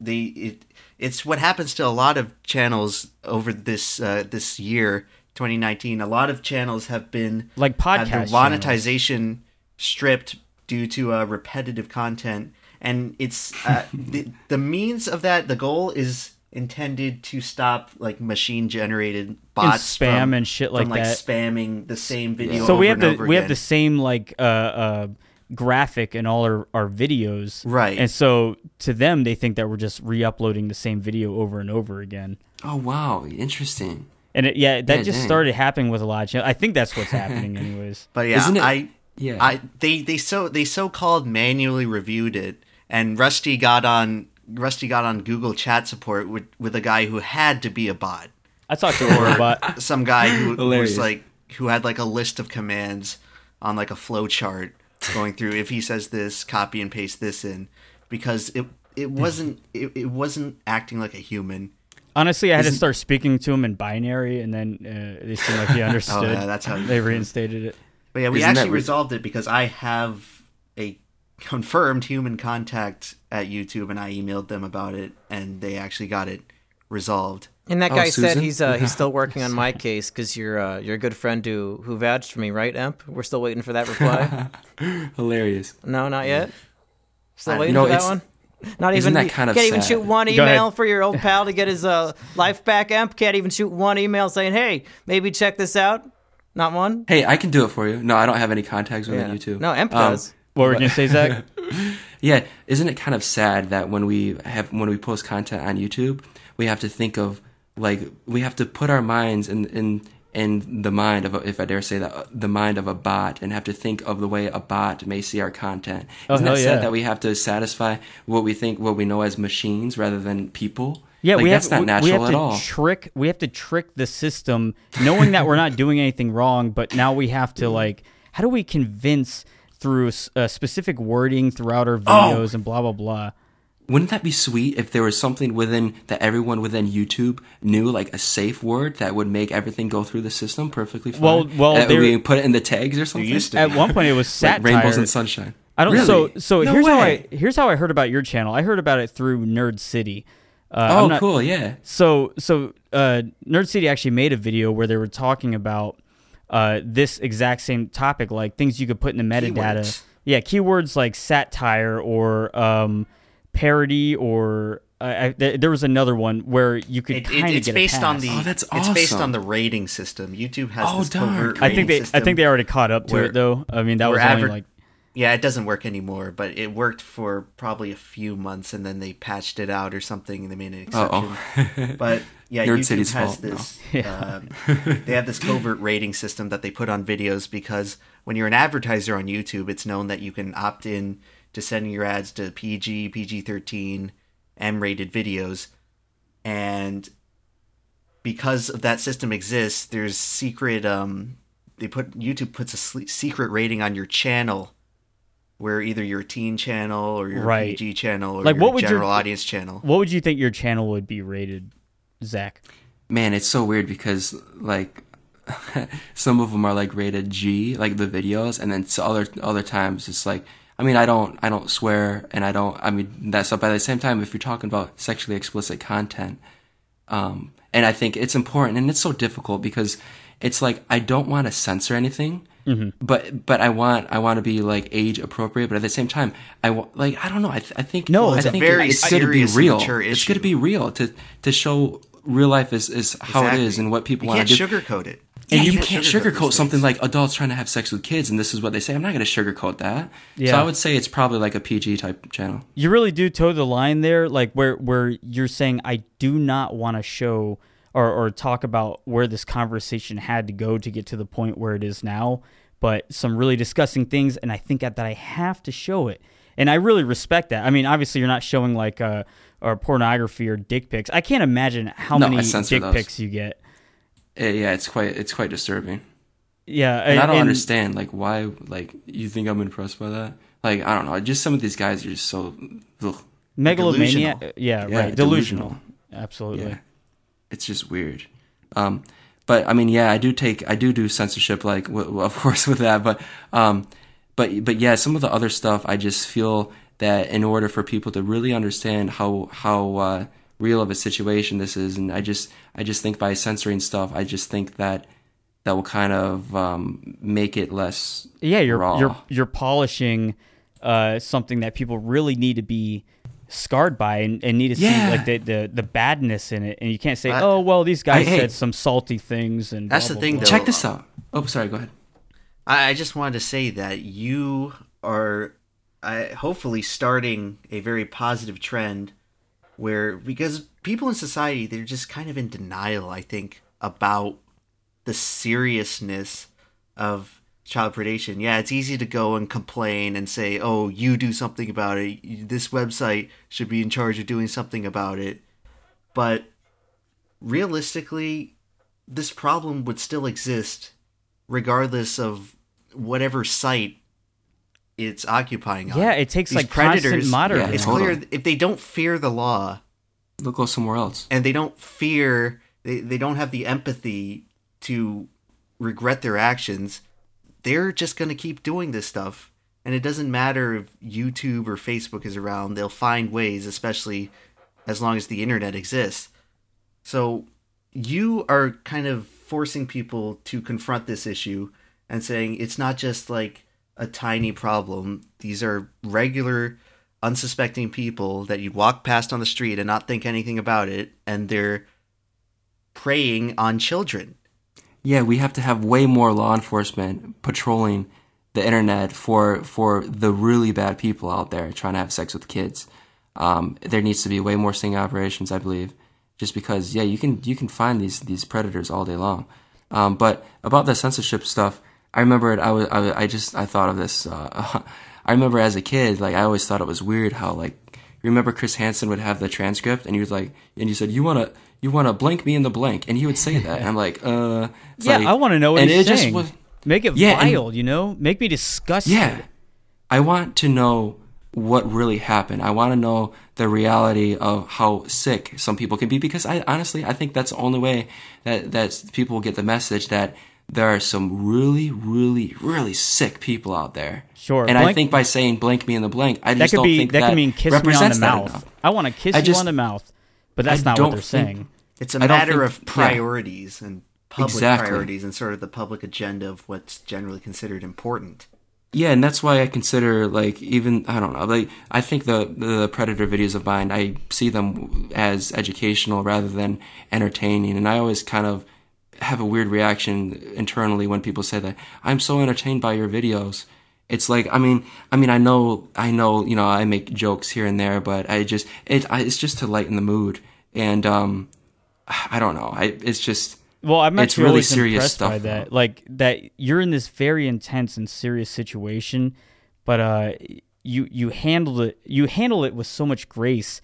the it, it's what happens to a lot of channels over this uh, this year 2019 a lot of channels have been Like had their podcast monetization stripped due to uh, repetitive content. And it's uh, the, the means of that the goal is intended to stop like machine generated bots spam from- and shit from, like like that. spamming the same video so we have and the over we have the same like uh uh graphic in all our, our videos. Right. and so to them they think that we're just re-uploading the same video over and over again. Oh wow, interesting. And it, yeah that Yeah, just dang. started happening with a lot of channels. i think that's what's happening anyways But yeah, Isn't it- I Yeah. I they they so they so called manually reviewed it, and Rusty got on Rusty got on Google Chat support with with a guy who had to be a bot, i talked to her about some guy who Hilarious. was like who had like a list of commands on like a flow chart going through. If he says this, copy and paste this in, because it it wasn't it, it wasn't acting like a human. Honestly i had to Isn't- start speaking to him in binary and then uh, they seemed like he understood Oh yeah, that's how. they reinstated it But yeah, we Isn't actually re- resolved it because I have a confirmed human contact at YouTube, and I emailed them about it, and they actually got it resolved. And that Oh, guy said he's uh, he's still working on my case because you're uh, you're a good friend who who vouched for me, right, Emp? We're still waiting for that reply. Hilarious. no, not yet. Still waiting you know, for that one. Not isn't even that kind of can't even shoot one email for your old pal to get his uh, life back. Emp can't even shoot one email saying, "Hey, maybe check this out." Not one. Hey, I can do it for you. No, I don't have any contacts with Yeah. YouTube. No, Emp Um, does. what were you gonna say zach Yeah, isn't it kind of sad that when we have when we post content on YouTube, we have to think of like we have to put our minds in in in the mind of a, if I dare say that uh, the mind of a bot and have to think of the way a bot may see our content. Oh, Isn't that sad yeah. that we have to satisfy what we think what we know as machines rather than people? Yeah, like, we that's have, not natural we have at to all. trick. We have to trick the system, knowing that we're not doing anything wrong. But now we have to like, how do we convince through uh, specific wording throughout our Oh! videos and blah blah blah? Wouldn't that be sweet if there was something within that everyone within YouTube knew, like a safe word that would make everything go through the system perfectly fine? Well- well, that we put it in the tags or something. At one point, it was like satire. rainbows and sunshine. I don't. Really? So so No here's how I here's how I heard about your channel. I heard about it through Nerd City. Uh, Oh, not- cool! Yeah. So so uh, Nerd City actually made a video where they were talking about uh, this exact same topic, like things you could put in the metadata. Keywords. Yeah, keywords like satire or um, parody or uh, I, th- there was another one where you could It, kind of it's get based a on the Oh, that's it's based on the rating system. YouTube has Oh, this darn. covert I think they system. I think they already caught up to where- it though. I mean that was only adver- like Yeah, it doesn't work anymore, but it worked for probably a few months, and then they patched it out or something, and they made an exception. Uh-oh. but yeah, Nerd YouTube City's has fault, no. this. Yeah. um, they have this covert rating system that they put on videos because when you're an advertiser on YouTube, it's known that you can opt in to sending your ads to PG, PG-13, M-rated videos, and because of that system exists, there's secret. Um, they put YouTube puts a sle- secret rating on your channel. Where either your teen channel or your Right. PG channel or Like, your what would your- general audience channel. what would you think your channel would be rated, Zach? Man, it's so weird because like some of them are like rated G, like the videos, and then so other other times it's like I mean I don't I don't swear and I don't I mean that stuff. But at the same time, if you're talking about sexually explicit content, um, and I think it's important and it's so difficult because it's like I don't want to censor anything. But but I want I want to be like age appropriate, but at the same time I wa- like I don't know I, th- I think No, I it's a think very it's going to be real. It's going to be real to to show real life is, is how it is and what people want to do. sugarcoat it. Yeah, You you, can't sugarcoat sugarcoat something like adults trying to have sex with kids, and this is what they say. I'm not going to sugarcoat that. Yeah. So I would say it's probably like a PG type channel. You really do toe the line there, like where where you're saying I do not want to show or or talk about where this conversation had to go to get to the point where it is now, but some really disgusting things, and I think that, that I have to show it, and I really respect that. I mean, obviously you're not showing like uh or pornography or dick pics. I can't imagine how No, many dick those. pics you get. Eh, yeah, it's quite it's quite disturbing, Yeah, and, I don't understand like why like you think I'm impressed by that. Like I don't know, just some of these guys are just so. Ugh. megalomania. Delusional. Yeah, Yeah, right. Delusional. delusional. Absolutely. Yeah, it's just weird. Um, but I mean, yeah, I do take I do do censorship, like w- of course with that, but um, but but yeah, some of the other stuff I just feel that in order for people to really understand how how uh, real of a situation this is, and I just I just think by censoring stuff, I just think that that will kind of um, make it less Yeah, you're raw. you're you're polishing uh, something that people really need to be scarred by and, and need to see like the, the the badness in it, and you can't say, I- "Oh, well, these guys I- hey. said some salty things." And That's blah, the blah, thing, blah. though. Check this out. Oh, sorry. Go ahead. I, I just wanted to say that you are I, hopefully starting a very positive trend where because people in society they're just kind of in denial i think about the seriousness of child predation. Yeah it's easy to go and complain and say oh you do something about it. This website should be in charge of doing something about it. But realistically this problem would still exist regardless of whatever site it's occupying on. Yeah, it takes These like predators. monitoring. Yeah, It's Totally. clear if they don't fear the law They'll go somewhere else. and they don't fear, they, they don't have the empathy to regret their actions, they're just going to keep doing this stuff. And it doesn't matter if YouTube or Facebook is around, they'll find ways, especially as long as the internet exists. So you are kind of forcing people to confront this issue and saying it's not just like a tiny problem. These are regular, unsuspecting people that you'd walk past on the street and not think anything about it, and they're preying on children. Yeah, we have to have way more law enforcement patrolling the internet for for the really bad people out there trying to have sex with kids. Um, there needs to be way more sting operations, I believe, just because yeah, you can you can find these these predators all day long. Um, but about the censorship stuff, I remember it, I was I, was- I just I thought of this. Uh, I remember as a kid, like I always thought it was weird how like you remember Chris Hansen would have the transcript and he was like and you said you wanna you wanna blank me in the blank and he would say that and I'm like uh yeah, like- I want to know what and it just was- Make it Yeah, and- vile, you know. Make me disgusted. yeah. I want to know what really happened. I want to know the reality of how sick some people can be because I honestly I think that's the only way that that people get the message that there are some really really really sick people out there. Sure. And I think by saying blank me in the blank, I just don't be think that, could be that could mean kiss me on the represents that mouth. enough. I want to kiss I you on the mouth, but that's I not what they're think- saying. It's a I don't matter think- of yeah. priorities and public Exactly. priorities and sort of the public agenda of what's generally considered important. Yeah, and that's why I consider like even I don't know like I think the the predator videos of mine I see them as educational rather than entertaining, and I always kind of have a weird reaction internally when people say that I'm so entertained by your videos. It's like I mean I mean I know I know you know I make jokes here and there, but I just it I, it's just to lighten the mood, and um I don't know I it's just Well, I'm It's really serious stuff, by that. Like that you're in this very intense and serious situation, but uh, you you handled it. You handle it with so much grace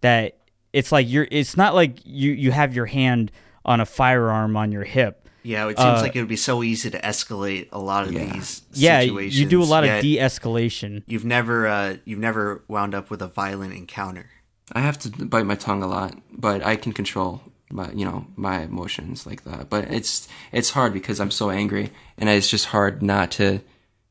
that it's like you're. It's not like you you have your hand on a firearm on your hip. Yeah, it seems Uh, like it would be so easy to escalate a lot of Yeah. these Yeah, situations. you do a lot yet of de-escalation. You've never, uh, you've never wound up with a violent encounter. I have to bite my tongue a lot, but I can control my you know my emotions like that. But it's it's hard because I'm so angry, and it's just hard not to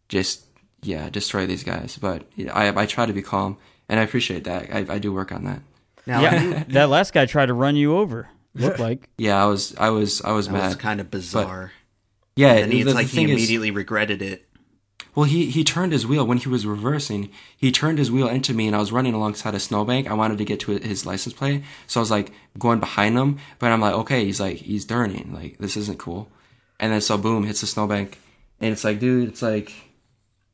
just yeah destroy these guys. But I I try to be calm, and I appreciate that. I, I do work on that. Now, Yeah, that last guy tried to run you over. Looked like. Yeah, I was I was I was that mad. was kind of bizarre. yeah, and he, the, it's like the he thing is- immediately regretted it. Well, he he turned his wheel when he was reversing. He turned his wheel into me, and I was running alongside a snowbank. I wanted to get to his license plate, so I was like going behind him. But I'm like, okay, he's like he's turning, like this isn't cool. And then so boom, hits the snowbank, and it's like, dude, it's like.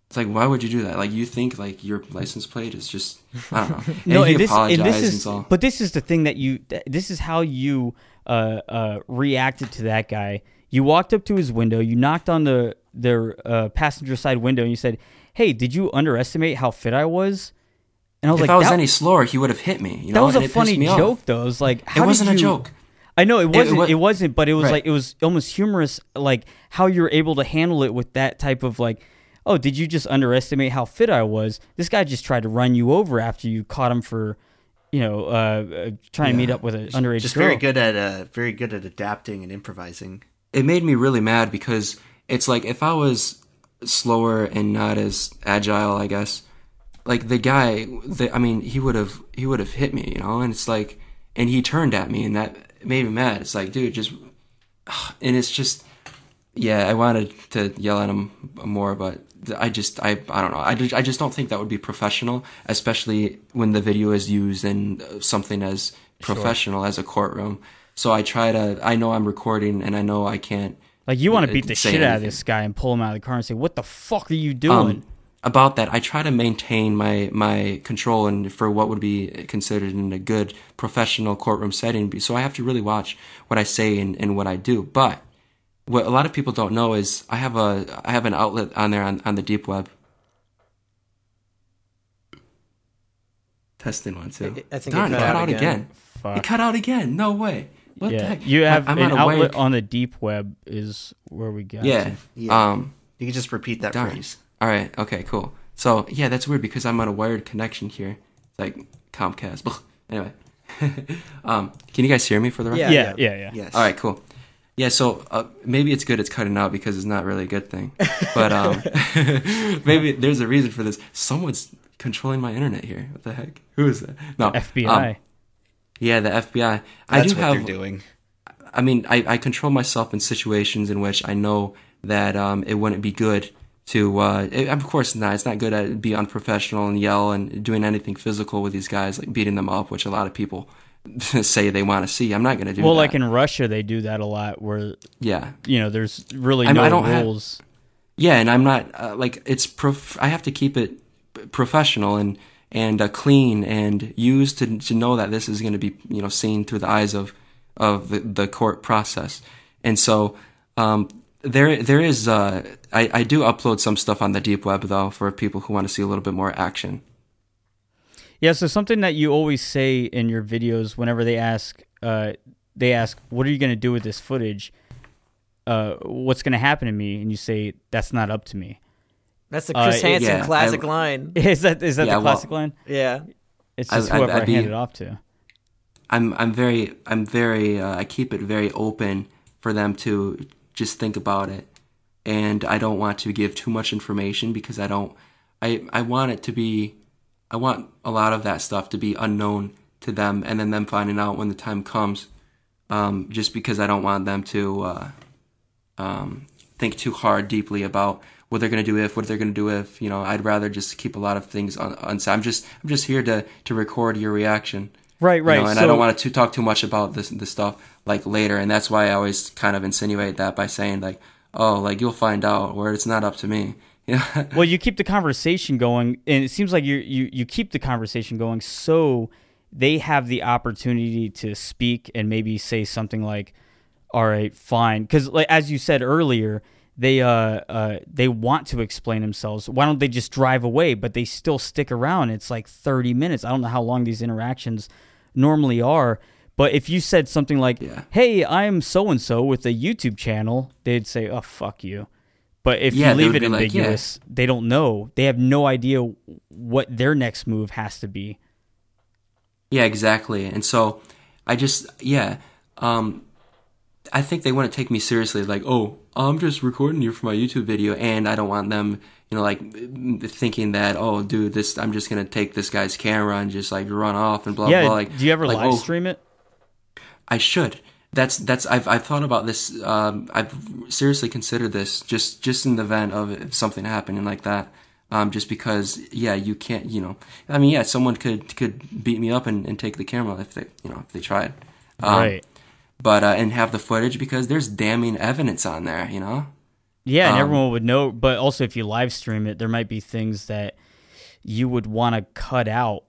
It's like, why would you do that? Like, you think like your license plate is just, I don't know. And no, and this, and this and is, so. but this is the thing that you, this is how you uh, uh, reacted to that guy. You walked up to his window, you knocked on the the uh, passenger side window, and you said, "Hey, did you underestimate how fit I was?" And I was if like, if I was any slower, he would have hit me. You that know, was and a it funny me off. joke, though. It was like, how It wasn't did a joke. I know it wasn't. It, wa- wasn't, but it was Right. like it was almost humorous, like how you were able to handle it with that type of like, oh, did you just underestimate how fit I was? This guy just tried to run you over after you caught him for, you know, uh, uh, trying to meet up with an underage Just girl. very good at, uh, very good at adapting and improvising. it made me really mad because it's like if I was slower and not as agile, I guess, like the guy, the, I mean, he would have he would have hit me, you know, and it's like, and he turned at me, and that made me mad. It's like, dude, just, and it's just, yeah, I wanted to yell at him more, but I just, I, I don't know, I just, I just don't think that would be professional, especially when the video is used in something as professional as a courtroom. So I try to, I know I'm recording, and I know I can't. Like you want to uh, beat the shit out of this guy and pull him out of the car and say, "What the fuck are you doing?" um, about that i try to maintain my my control and for what would be considered in a good professional courtroom setting so i have to really watch what i say and, and what i do but what a lot of people don't know is i have a i have an outlet on there on, on the deep web testing one too I- I think it Darn, cut it cut out out again. again, Fuck. it cut out again no way what the heck you have I, am an on a outlet wired- on the deep web is where we got. yeah, to. Yeah. um You can just repeat that Darn. phrase. All right. Okay. Cool. So yeah, that's weird because I'm on a wired connection here. It's like Comcast. Ugh. Anyway, um, can you guys hear me for the record? Yeah. yeah, yeah, yeah. Yes. All right. Cool. Yeah. So uh, maybe it's good it's cutting out because it's not really a good thing. But um, maybe there's a reason for this. Someone's controlling my internet here. What the heck? Who is that? No. FBI. um, yeah, the FBI. I That's do what have. they're doing. I mean, I, I control myself in situations in which I know that um, it wouldn't be good to. Uh, it, of course, not. It's not good to be unprofessional and yell and doing anything physical with these guys, like beating them up, which a lot of people say they want to see. I'm not going to do it. well, that. like in Russia, they do that a lot, where yeah, you know there's really I mean, no I don't have- rules. yeah, and I'm not uh, like it's. Prof- I have to keep it professional and and uh, clean and used to to know that this is going to be you know seen through the eyes of of the, the court process, and so um, there there is uh, I I do upload some stuff on the deep web though for people who want to see a little bit more action. Yeah, so something that you always say in your videos whenever they ask, uh, they ask, "What are you going to do with this footage? Uh, what's going to happen to me?" And you say, "That's not up to me." That's the Uh, Chris it- Hansen yeah, classic I- line. Is that is that Yeah, the well- classic line? Yeah. It's just I- whoever I, I'd be- hand it off to. I'm I'm very I'm very uh, I keep it very open for them to just think about it, and I don't want to give too much information because I don't I I want it to be I want a lot of that stuff to be unknown to them, and then them finding out when the time comes. Um, just because I don't want them to uh, um, think too hard, deeply about what they're going to do if, what they're going to do if. You know, I'd rather just keep a lot of things on. on I'm just I'm just here to to record your reaction. Right, You right. know, and so, I don't want to talk too much about this this stuff like later, and that's why I always kind of insinuate that by saying like, "Oh, like you'll find out," where it's not up to me. Know? well, you keep the conversation going, and it seems like you you you keep the conversation going, so they have the opportunity to speak and maybe say something like, "All right, fine," because like as you said earlier, they uh uh they want to explain themselves. Why don't they just drive away? But they still stick around. It's like thirty minutes. I don't know how long these interactions normally are. But if you said something like, Yeah. "Hey, I'm so and so with a YouTube channel," they'd say, "Oh, fuck you." But if Yeah, you leave it be like, yeah. ambiguous, they don't know. They have no idea what their next move has to be. Yeah, exactly. And so I just yeah, um I think they want to take me seriously like, "Oh, I'm just recording you for my YouTube video." And I don't want them, you know, like thinking that, "Oh, dude, this I'm just going to take this guy's camera and just like run off and blah yeah. blah." Like do you ever like, live oh, stream it? I should. That's that's I've I've thought about this. Um, I've seriously considered this just just in the event of if something happening like that. Um, just because, yeah, you can't, you know. I mean, yeah, someone could could beat me up and, and take the camera if they, you know, if they tried. Um, right. But uh, and have the footage because there's damning evidence on there, you know. Yeah, and um, everyone would know. But also, if you live stream it, there might be things that you would want to cut out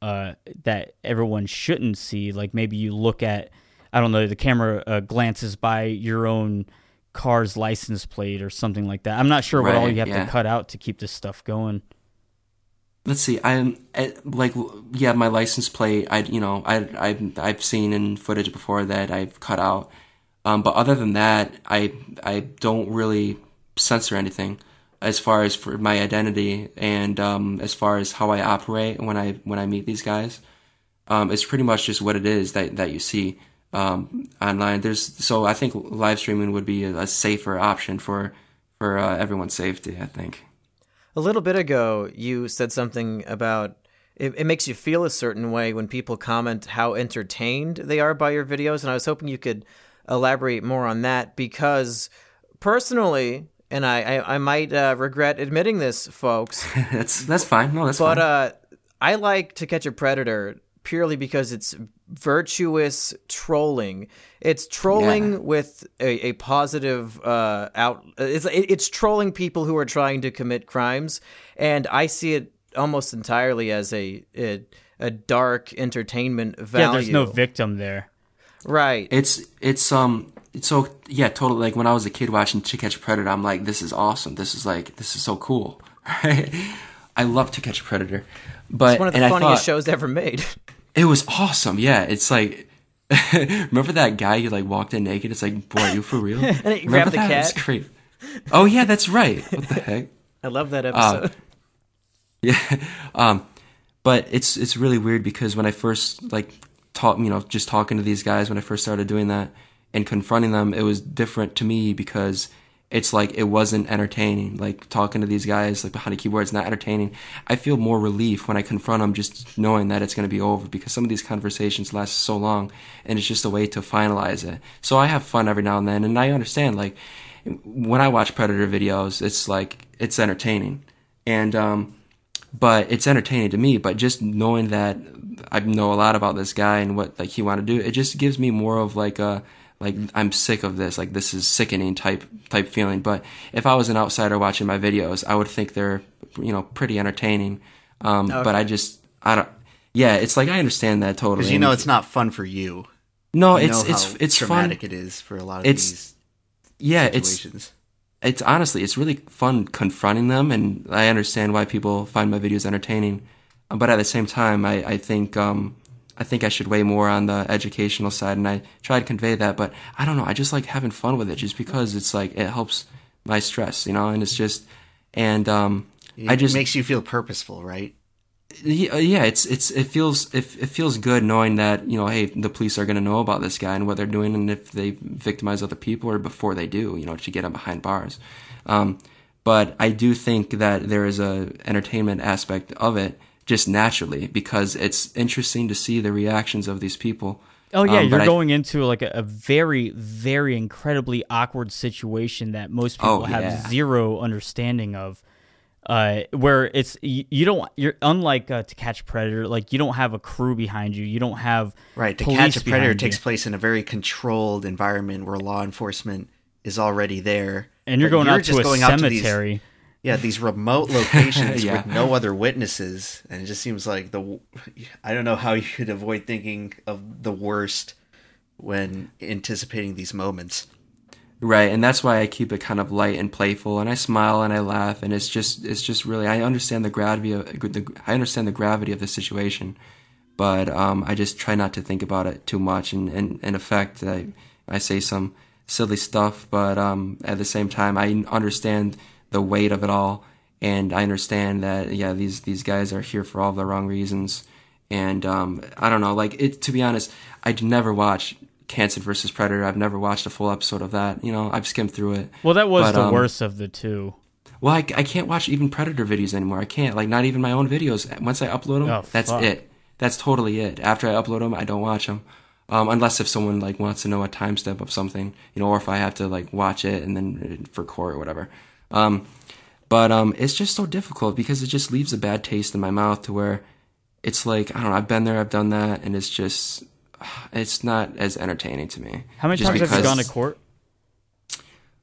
uh, that everyone shouldn't see. Like maybe you look at, I don't know, the camera uh, glances by your own car's license plate or something like that. I'm not sure what all you have yeah. to cut out to keep this stuff going. let's see i'm eh, like yeah my license plate i you know i i i've seen in footage before that i've cut out um but other than that i i don't really censor anything as far as for my identity and um as far as how i operate when i when i meet these guys um it's pretty much just what it is that that you see um online there's so i think live streaming would be a, a safer option for for uh, everyone's safety i think A little bit ago, you said something about it, it makes you feel a certain way when people comment how entertained they are by your videos, and I was hoping you could elaborate more on that because personally, and I, I, I might uh, regret admitting this, folks, that's that's fine. No, that's but fine. uh, I like To Catch a Predator purely because it's virtuous trolling. It's trolling Yeah. with a, a positive uh, out. It's it's trolling people who are trying to commit crimes, and I see it almost entirely as a a, a dark entertainment value. Yeah, there's no victim there. right. It's it's um it's so yeah totally like when I was a kid watching To Catch a Predator I'm like this is awesome this is like this is so cool right I love To Catch a Predator but it's one of the funniest thought, shows ever made. it was awesome yeah. It's like remember that guy you like walked in naked? It's like boy are you for real? And he grabbed the cat. it's great. Oh yeah that's right. What the heck? I love that episode. yeah um but it's it's really weird because when I first like talk you know just talking to these guys when I first started doing that and confronting them it was different to me because it's like it wasn't entertaining. Like talking to these guys like behind a keyboard is not entertaining. I feel more relief when I confront them just knowing that it's going to be over because some of these conversations last so long and it's just a way to finalize it. So I have fun every now and then and I understand like when I watch predator videos it's like it's entertaining. And um but it's entertaining to me. But just knowing that I know a lot about this guy and what like he wanted to do, it just gives me more of like a like I'm sick of this, like this is sickening type type feeling. But if I was an outsider watching my videos, I would think they're you know pretty entertaining. Um, But I just I don't. Yeah, it's like I understand that totally. Because you know it's not fun for you. no, You it's it's it's fun. it is for a lot of It's- these Yeah, it's situations. it's honestly it's really fun confronting them and i understand why people find my videos entertaining but at the same time i, I think um, i think i should weigh more on the educational side and i try to convey that but i don't know i just like having fun with it just because it's like it helps my stress you know and it's just and um, It i just makes you feel purposeful, right? yeah, yeah, it's it's it feels it, it feels good knowing that you know, hey, the police are going to know about this guy and what they're doing, and if they victimize other people or before they do, you know, to get them behind bars. Um, but I do think that there is a entertainment aspect of it just naturally because it's interesting to see the reactions of these people. Oh yeah, Um, you're I- going into like a, a very, very incredibly awkward situation that most people Oh, have yeah. zero understanding of. Uh, where it's you, you don't you're unlike uh, to catch predator like you don't have a crew behind you you don't have Right. To catch a predator takes you. place in a very controlled environment where law enforcement is already there, and you're But going out just to a going out to these- cemetery yeah, these remote locations Yeah. with no other witnesses, and it just seems like the. I don't know how you could avoid thinking of the worst when anticipating these moments. Right, and that's why I keep it kind of light and playful, and I smile and I laugh, and it's just it's just really I understand the gravity of the, I understand the gravity of the situation, but um, I just try not to think about it too much, and and in effect I I say some silly stuff, but um, at the same time I understand the weight of it all, and I understand that yeah these these guys are here for all the wrong reasons, and um, I don't know like it to be honest I'd never watch. Hansen versus Predator. I've never watched a full episode of that. You know, I've skimmed through it. well that was But, the um, worst of the two Well, I, I can't watch even Predator videos anymore. I can't. Like, not even my own videos. Once I upload them, Oh, that's fuck. it. That's totally it. After I upload them, I don't watch them. Um, unless if someone like wants to know a timestamp of something, you know, or if I have to like watch it and then uh, for court or whatever. Um, but um, it's just so difficult because it just leaves a bad taste in my mouth to where it's like I don't know. I've been there, I've done that, and it's just it's not as entertaining to me. how many times have you because- gone to court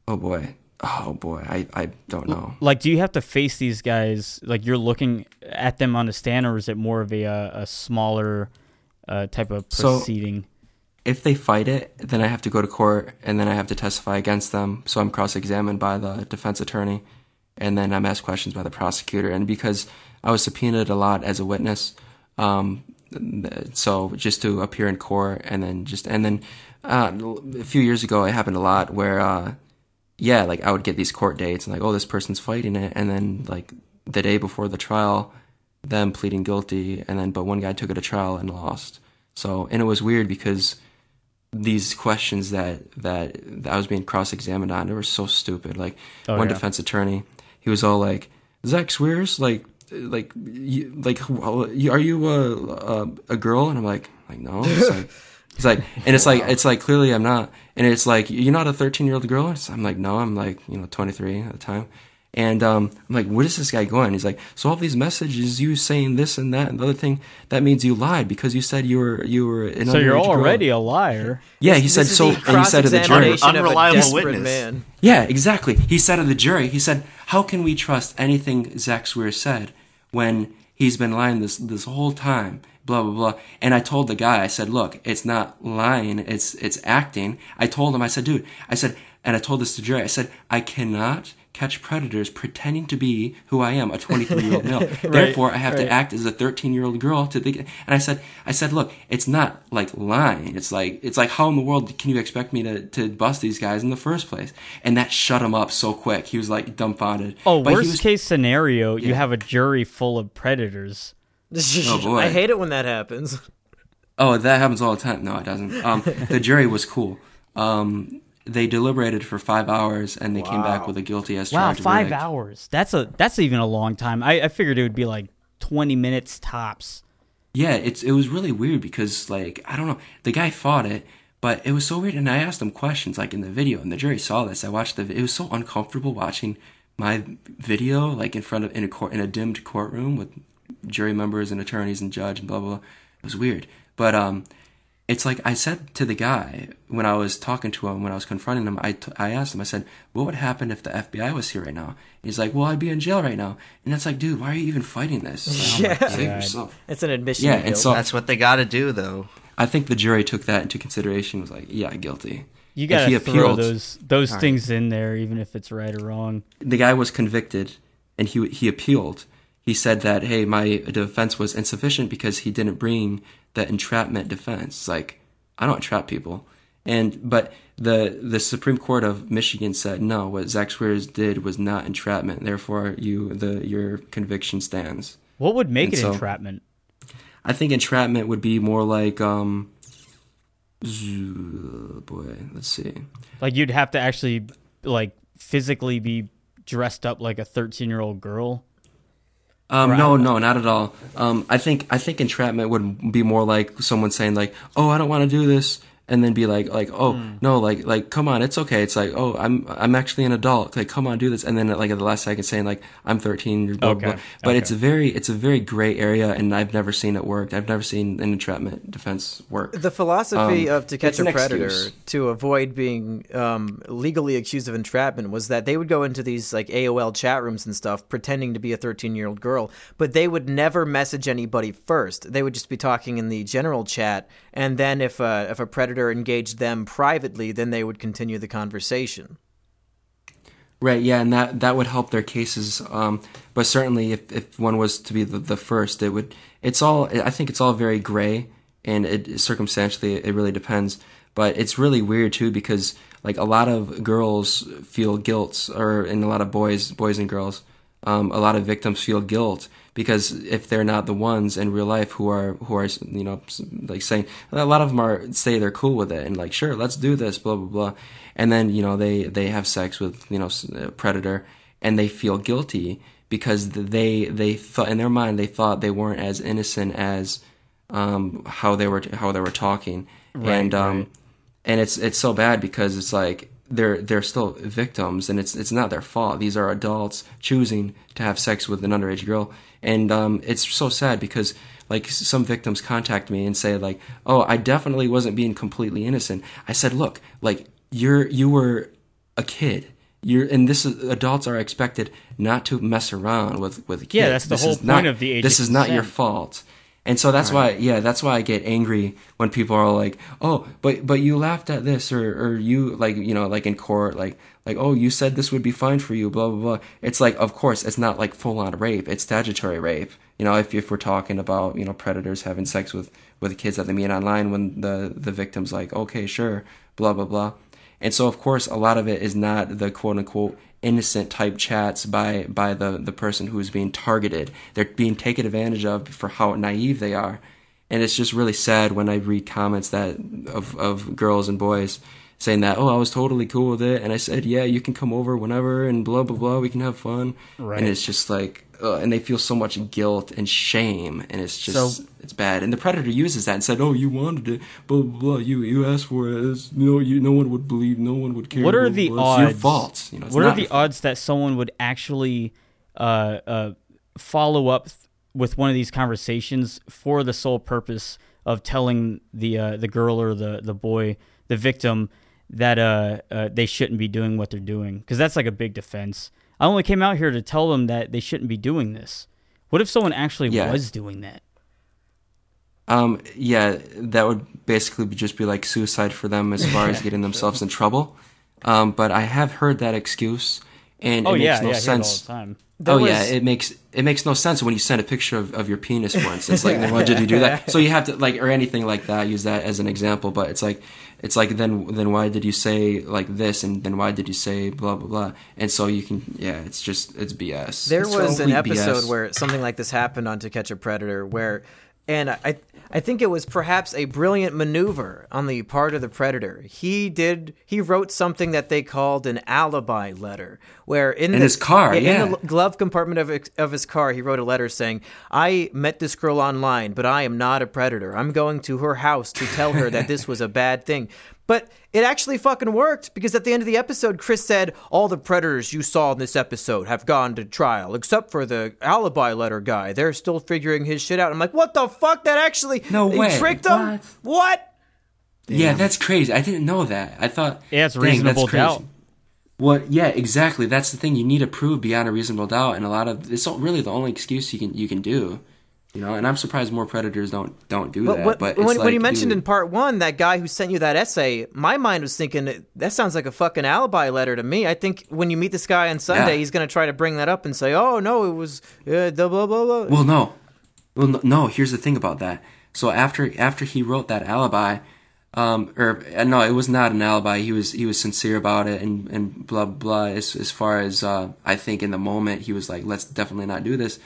Oh boy, oh boy, I I don't know. like do you have to face these guys like you're looking at them on the stand or is it more of a uh, a smaller uh, type of So- proceeding if they fight it, then I have to go to court and then I have to testify against them. So I'm cross examined by the defense attorney and then I'm asked questions by the prosecutor. And because I was subpoenaed a lot as a witness, um, so just to appear in court and then just, and then uh, a few years ago, it happened a lot where, uh, yeah, like I would get these court dates and like, oh, this person's fighting it. And then like the day before the trial, them pleading guilty. And then, but one guy took it to trial and lost. So, and it was weird because these questions that that, that I was being cross examined on, they were so stupid. Like Oh, one yeah. defense attorney, he was all like, Zach Sweers, like, like, you, like, are you a, a, a girl? And I'm like, like no. It's like, it's like, and it's like, it's like clearly I'm not. And it's like, you're not a 13 year old girl. I'm like, no, I'm like, you know, 23 at the time. And um, I'm like, where is this guy going? He's like, so all these messages, you saying this and that and the other thing, that means you lied because you said you were you were an So you're underage girl." already a liar. Yeah, he This said is so, and he said to the jury, cross-examination of a Unreliable witness. Man. yeah, exactly. He said to the jury, he said, "How can we trust anything Zach Swear said when he's been lying this this whole time?" Blah blah blah. And I told the guy, I said, "Look, it's not lying. It's it's acting." I told him, I said, "Dude," I said, and I told this to the jury. I said, "I cannot." Catch predators pretending to be who I am, a 23 year old male. Therefore, I have right. to act as a 13 year old girl to think. And I said, I said, look, it's not like lying. It's like, it's like, how in the world can you expect me to, to bust these guys in the first place? And that shut him up so quick. He was like dumbfounded. Oh, But worst was- case scenario, you have a jury full of predators. Oh, boy. I hate it when that happens. Oh, that happens all the time. No, it doesn't. Um, the jury was cool. Um, they deliberated for five hours and they came back with a guilty as Wow, charged. five verdict. hours. That's a that's even a long time. I, I figured it would be like twenty minutes tops. Yeah, it's it was really weird because like I don't know, the guy fought it, but it was so weird. And I asked him questions like in the video, and the jury saw this. I watched the. It was so uncomfortable watching my video like in front of in a court in a dimmed courtroom with jury members and attorneys and judge and blah blah. blah. It was weird, but um, it's like I said to the guy when I was talking to him when I was confronting him. I, t- I asked him. I said, "What would happen if the FBI was here right now?" He's like, "Well, I'd be in jail right now." And it's like, dude, why are you even fighting this? It's like, Yeah. Save yourself. It's an admission. Yeah, and so That's what they got to do, though. I think the jury took that into consideration. Was like, yeah, guilty. You If gotta throw those those All right. things in there, even if it's right or wrong. The guy was convicted, and he he appealed. He said that hey, my defense was insufficient because he didn't bring the entrapment defense. It's like I don't entrap people, and but the the Supreme Court of Michigan said no. What Zach Sweers did was not entrapment. Therefore, you the your conviction stands. What would make And it so- entrapment? I think entrapment would be more like um. z- Boy, let's see. Like you'd have to actually like physically be dressed up like a thirteen year old girl. Um, no, no, not at all. Um, I think I think entrapment would be more like someone saying like, "Oh, I don't want to do this," and then be like, "Like, oh, Hmm. no, like, like, come on, it's okay." It's like, "Oh, I'm I'm actually an adult. Like, come on, do this," and then like at the last second saying like, "I'm 13." Blah, blah, Okay, blah. But okay. it's a very it's a very gray area, and I've never seen it work. I've never seen an entrapment defense work. The philosophy Um, of To Catch a Predator excuse. to avoid being um, legally accused of entrapment was that they would go into these like AOL chat rooms and stuff pretending to be a 13 year old girl, but they would never message anybody first. They would just be talking in the general chat, and then if a, if a predator engaged them privately, then they would continue the conversation. Right, yeah, and that that would help their cases. Um, but certainly, if, if one was to be the, the first, it would. It's all. I think it's all very gray, and it circumstantially it really depends. But it's really weird too because like a lot of girls feel guilt, or and a lot of boys, boys and girls, um, a lot of victims feel guilt because if they're not the ones in real life who are who are you know like saying a lot of them are say they're cool with it and like sure let's do this blah blah blah. And then you know they they have sex with you know a predator and they feel guilty because they they thought in their mind they thought they weren't as innocent as um how they were how they were talking. And um right. and it's it's so bad because it's like they're they're still victims and it's it's not their fault. These are adults choosing to have sex with an underage girl and um it's so sad because like some victims contact me and say like oh i definitely wasn't being completely innocent. I said look like you're you were a kid. You're and this is adults are expected not to mess around with with kids. Yeah, that's the This whole is point not- of the age this is not your fault. And so that's why yeah that's why i get angry when people are like oh but but you laughed at this or or you like you know like in court like like oh you said this would be fine for you blah blah blah. It's like of course it's not like full on rape. It's statutory rape. You know if if we're talking about you know predators having sex with with kids that they meet online when the the victim's like okay sure blah blah blah. And so of course a lot of it is not the quote unquote innocent type chats by by the the person who's being targeted. They're being taken advantage of for how naive they are. And it's just really sad when i read comments that of of girls and boys saying that, oh, I was totally cool with it, and I said, yeah, you can come over whenever, and blah blah blah, we can have fun, Right. and it's just like, uh, and they feel so much guilt and shame, and it's just So- it's bad. And the predator uses that and said, oh, you wanted it, blah blah blah, you you asked for it, it's, you know, you no one would believe, no one would care. What are the odds? It's your fault. You know, what are the odds that someone would actually uh, uh, follow up with one of these conversations for the sole purpose of telling the uh, the girl or the the boy, the victim, that uh, uh, they shouldn't be doing what they're doing? Because that's like a big defense. I only came out here to tell them that they shouldn't be doing this. What if someone actually Yeah. was doing that? Um, yeah, that would basically be just be like suicide for them as far as getting themselves in trouble. Um, but I have heard that excuse, and Oh it yeah, makes no yeah, I it all sense. the time. There oh yeah, it makes it makes no sense when you send a picture of, of your penis, for instance. Like, why did you do that? So you have to like, or anything like that. Use that as an example. But it's like, it's like then then why did you say like this, and then why did you say blah blah blah? And so you can, yeah, it's just it's BS. There It's was an episode BS. where something like this happened on To Catch a Predator, where, and I, I think it was perhaps a brilliant maneuver on the part of the predator. He did, he wrote something that they called an alibi letter, where in, In the, his car, in yeah. the glove compartment of of his car, he wrote a letter saying, "I met this girl online, but I am not a predator. I'm going to her house to tell her that this was a bad thing." But it actually fucking worked because at the end of the episode, Chris said, All the predators you saw in this episode have gone to trial, except for the alibi letter guy. They're still figuring his shit out. I'm like, What the fuck? That actually. No they way. tricked him? What? What? Yeah, that's crazy. I didn't know that. I thought Yeah, it's dang, reasonable that's crazy. doubt. What? Yeah, exactly. That's the thing. You need to prove beyond a reasonable doubt, and a lot of it's really the only excuse you can you can do. You know, and I'm surprised more predators don't don't do But that. what, but when, it's when you mentioned dude, in part one that guy who sent you that essay, my mind was thinking that sounds like a fucking alibi letter to me. I think when you meet this guy on Sunday, Yeah. he's going to try to bring that up and say, "Oh no, it was uh, blah blah blah." blah." Well, no. Well, no, no. Here's the thing about that. So after after he wrote that alibi, um, or uh, no, it was not an alibi. He was he was sincere about it, and and blah blah. As as far as uh, I think in the moment, he was like, let's definitely not do this.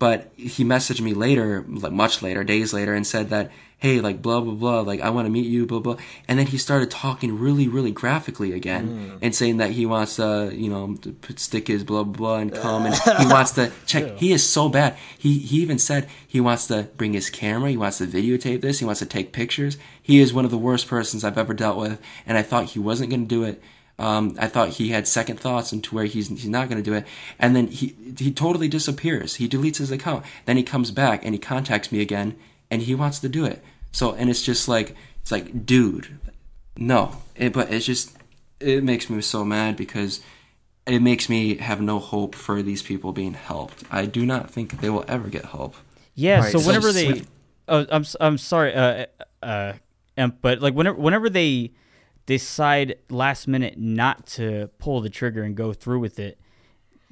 But he messaged me later, like much later, days later, and said that, hey, like blah blah blah, like I want to meet you, blah blah. And then he started talking really, really graphically again, mm. and saying that he wants to, you know, stick his blah blah blah and come, and he wants to check. He is so bad. He he even said he wants to bring his camera. He wants to videotape this. He wants to take pictures. He is one of the worst persons I've ever dealt with, and I thought he wasn't going to do it. Um, I thought he had second thoughts into where he's he's not going to do it, and then he he totally disappears. He deletes his account. Then he comes back and he contacts me again, and he wants to do it. So and it's just like it's like, dude, no. It, but it's just it makes me so mad because it makes me have no hope for these people being helped. I do not think they will ever get help. Yeah. Right, so so whenever s- they, oh, I'm s- I'm sorry, uh, uh, but like whenever whenever they decide last minute not to pull the trigger and go through with it,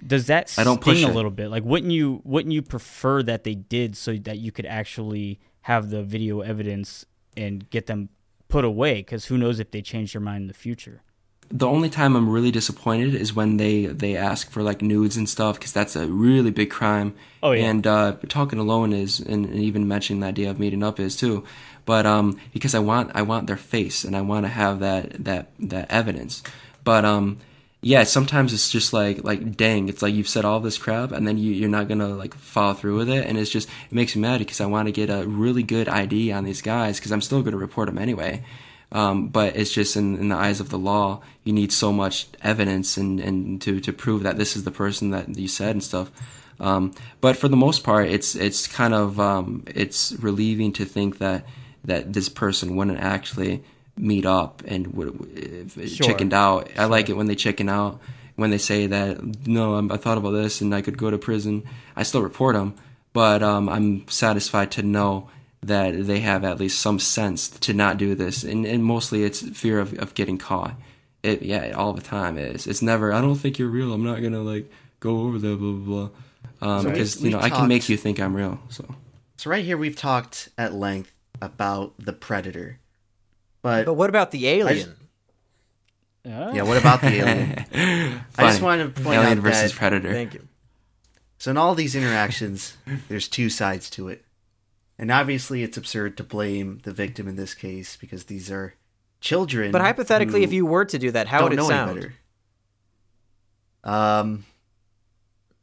does that I don't sting push a it. little bit? Like, wouldn't you wouldn't you prefer that they did so that you could actually have the video evidence and get them put away? Because who knows if they change their mind in the future? The only time I'm really disappointed is when they they ask for like nudes and stuff because that's a really big crime. Oh, yeah. And uh, talking alone is, and, and even mentioning the idea of meeting up is too. But um, because I want I want their face and I want to have that that that evidence. But um, yeah, sometimes it's just like like dang, it's like you've said all this crap and then you you're not gonna like follow through with it, and it's just it makes me mad because I want to get a really good ID on these guys because I'm still gonna report them anyway. Um, but it's just in, in the eyes of the law, you need so much evidence and, and to, to prove that this is the person that you said and stuff. Um, but for the most part, it's it's kind of um, it's relieving to think that that this person wouldn't actually meet up and would Sure. chickened out. I like it when they chicken out when they say that no, I'm, I thought about this and I could go to prison. I still report them, but um, I'm satisfied to know that they have at least some sense to not do this, and, and mostly it's fear of, of getting caught. It yeah, all the time it is. It's never. I don't think you're real. I'm not gonna like go over there. Blah blah blah. Um, because we've- you know we've I can make you think I'm real. So So right here we've talked at length about the predator. But, But what about the alien? yeah, what about the alien? I just Fine. wanted to point Alien out versus that Predator. Thank you. So in all these interactions, there's two sides to it. And obviously it's absurd to blame the victim in this case because these are children. But hypothetically, if you were to do that, how don't would it know sound? any better. Um.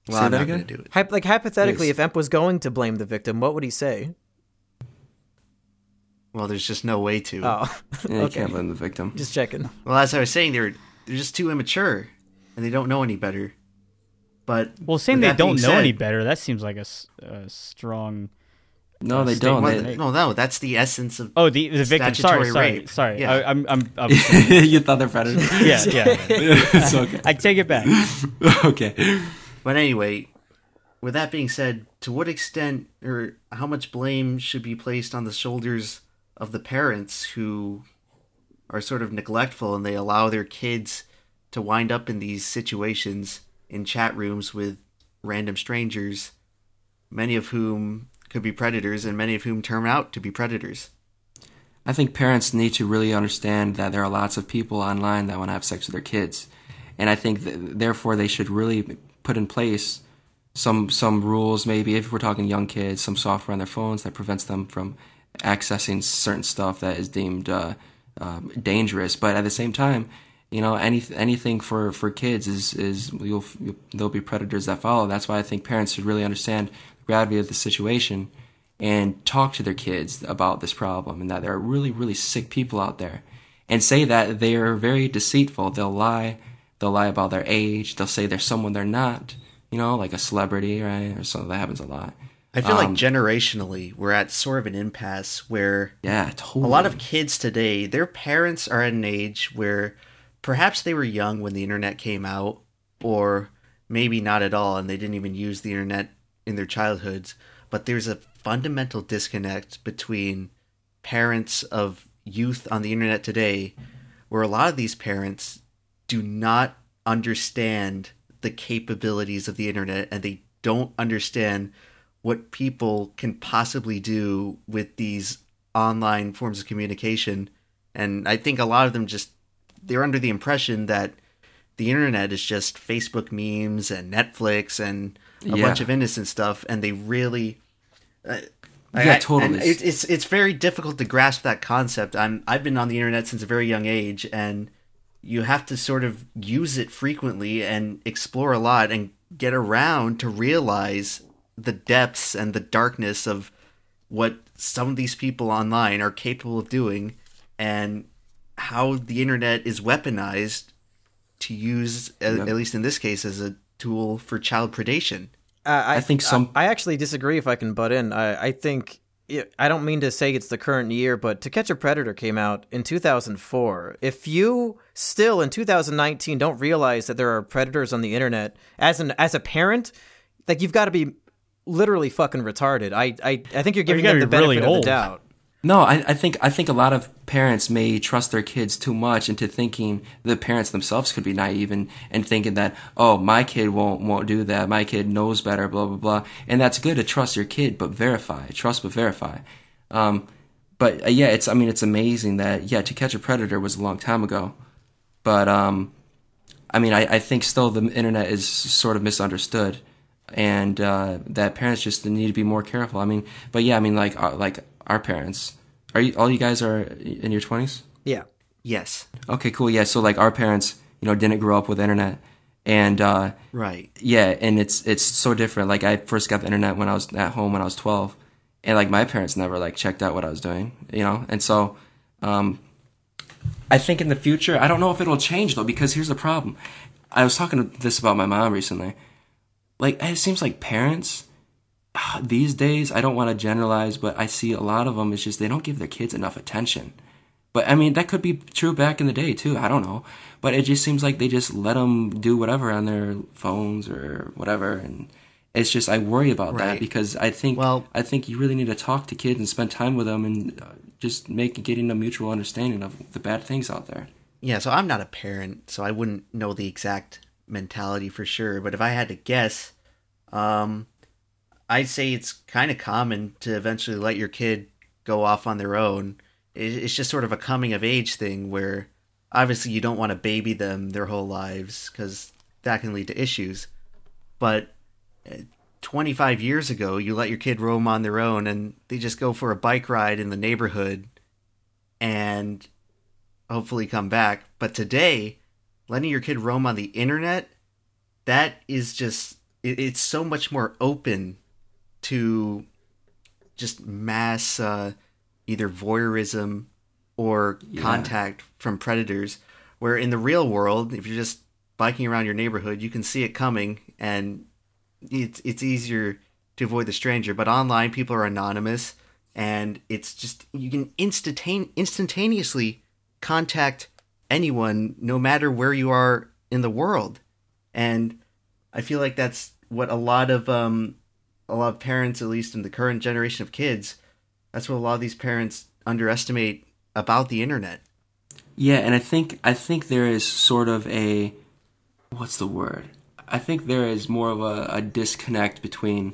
Well, Say I'm not gonna do it. Hyp- like hypothetically, Yes. if Emp was going to blame the victim, what would he say? Well, there's just no way to. Oh, Yeah, you okay. can't blame the victim. Just checking. Well, as I was saying, they're they're just too immature, and they don't know any better. But Well, saying they don't being know any better, that seems like a strong. No, they don't. Well, They- no, no, that's the essence of. Oh, the the victim. Sorry, Statutory sorry, rape. sorry. Yeah. I, I'm I'm. I'm you thought they're predators? yeah, yeah. it's okay. I take it back. okay. But anyway, with that being said, to what extent or how much blame should be placed on the shoulders of the parents who are sort of neglectful and they allow their kids to wind up in these situations in chat rooms with random strangers, many of whom could be predators and many of whom turn out to be predators. I think parents need to really understand that there are lots of people online that want to have sex with their kids, and I think th- therefore they should really put in place some some rules. Maybe if we're talking young kids, some software on their phones that prevents them from accessing certain stuff that is deemed uh, um, dangerous. But at the same time, you know, any anything for, for kids is is you'll, you'll there'll be predators that follow. That's why I think parents should really understand gravity of the situation and talk to their kids about this problem and that there are really really sick people out there and say that they are very deceitful. They'll lie. They'll lie about their age. They'll say they're someone they're not you know like a celebrity right or something that happens a lot. I feel like Um, generationally, we're at sort of an impasse where yeah totally a lot of kids today, their parents are at an age where perhaps they were young when the internet came out, or maybe not at all, and they didn't even use the internet in their childhoods. But there's a fundamental disconnect between parents of youth on the internet today, where a lot of these parents do not understand the capabilities of the internet and they don't understand what people can possibly do with these online forms of communication and i think a lot of them just they're under the impression that the internet is just facebook memes and netflix and a Yeah. bunch of innocent stuff and they really uh, Yeah, I- totally. it, it's it's very difficult to grasp that concept. I'm I've been on the internet since a very young age, and you have to sort of use it frequently and explore a lot and get around to realize the depths and the darkness of what some of these people online are capable of doing, and how the internet is weaponized to use, Yep. at least in this case, as a tool for child predation. Uh, I, I think some- I, I actually disagree. If I can butt in, I, I think I don't mean to say it's the current year, but To Catch a Predator came out in 2004. If you still in 2019 don't realize that there are predators on the internet, as an as a parent, like you've got to be literally fucking retarded. I I, I think you're giving gotta them the be really benefit of old. the doubt. No, I, I think I think a lot of parents may trust their kids too much into thinking the parents themselves could be naive and, and thinking that oh my kid won't won't do that. My kid knows better blah blah blah. And that's good to trust your kid but verify trust but verify, um, but uh, yeah it's I mean it's amazing that yeah to catch a predator was a long time ago, but um, I mean I, I think still the internet is sort of misunderstood and uh, that parents just need to be more careful. I mean, but yeah, I mean, like uh, like our parents. Are you all you guys are in your twenties? Yeah. Yes, Okay, cool. Yeah, so like our parents, you know, didn't grow up with internet, and uh, right. yeah, and it's it's so different. Like I first got the internet when I was at home when I was twelve, and like my parents never like checked out what I was doing, you know, and so. Um, I think in the future, I don't know if it'll change though, because here's the problem. I was talking to this about my mom recently. Like, it seems like parents these days, I don't want to generalize, but I see a lot of them, it's just they don't give their kids enough attention. But I mean, that could be true back in the day too. I don't know. But it just seems like they just let them do whatever on their phones or whatever. And it's just, I worry about that because I think, Well- I think you really need to talk to kids and spend time with them and uh, just make getting a mutual understanding of the bad things out there. Yeah, so I'm not a parent, so I wouldn't know the exact mentality for sure. But if I had to guess, um, I'd say it's kind of common to eventually let your kid go off on their own. It's just sort of a coming of age thing where obviously you don't want to baby them their whole lives because that can lead to issues. But uh, 25 years ago, you let your kid roam on their own and they just go for a bike ride in the neighborhood and hopefully come back. But today, letting your kid roam on the internet, that is just, it's so much more open to just mass uh, either voyeurism or Yeah. contact from predators. Where in the real world, if you're just biking around your neighborhood, you can see it coming, and it's it's easier to avoid the stranger. But online, people are anonymous, and it's just you can instantane- instantaneously contact anyone, no matter where you are in the world. And I feel like that's what a lot of um, a lot of parents, at least in the current generation of kids, that's what a lot of these parents underestimate about the internet. Yeah, and I think I think there is sort of a what's the word? I think there is more of a, a disconnect between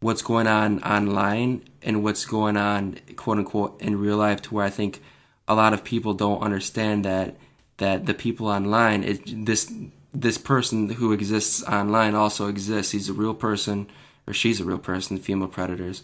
what's going on online and what's going on quote unquote in real life to where I think a lot of people don't understand that that the people online is this this person who exists online also exists. He's a real person or she's a real person, female predators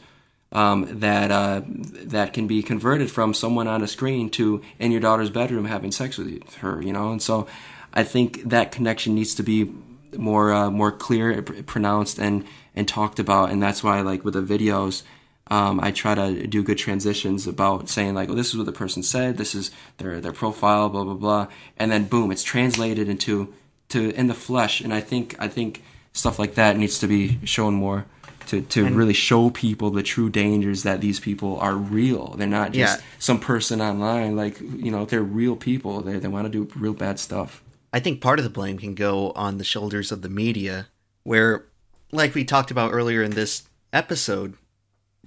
um, that uh, that can be converted from someone on a screen to in your daughter's bedroom having sex with her, you know. And so, I think that connection needs to be more uh, more clear, pronounced, and and talked about. And that's why, like with the videos, um, I try to do good transitions about saying like, "Well, this is what the person said. This is their their profile, blah blah blah," and then boom, it's translated into to in the flesh. And I think I think stuff like that needs to be shown more to, to really show people the true dangers that these people are real. They're not just Yeah. some person online. Like you know, they're real people. They they want to do real bad stuff. I think part of the blame can go on the shoulders of the media, where, like we talked about earlier in this episode,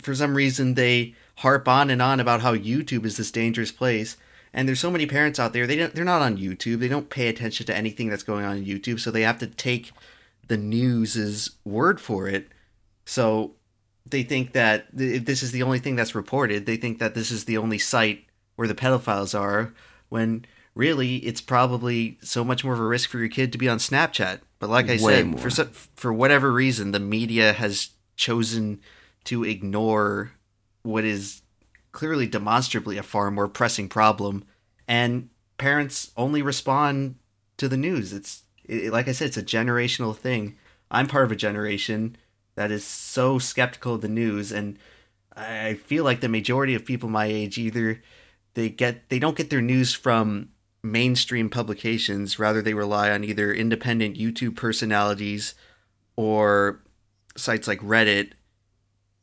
for some reason they harp on and on about how YouTube is this dangerous place. And there's so many parents out there, they don't, they're not on YouTube. They don't pay attention to anything that's going on on YouTube, so they have to take the news's word for it. So they think that th- if this is the only thing that's reported, they think that this is the only site where the pedophiles are, when really it's probably so much more of a risk for your kid to be on Snapchat. But like I Way said, more. for for whatever reason, the media has chosen to ignore what is clearly demonstrably a far more pressing problem, and parents only respond to the news. It's it, like I said, it's a generational thing. I'm part of a generation that is so skeptical of the news, and I feel like the majority of people my age either they get they don't get their news from mainstream publications rather they rely on either independent youtube personalities or sites like reddit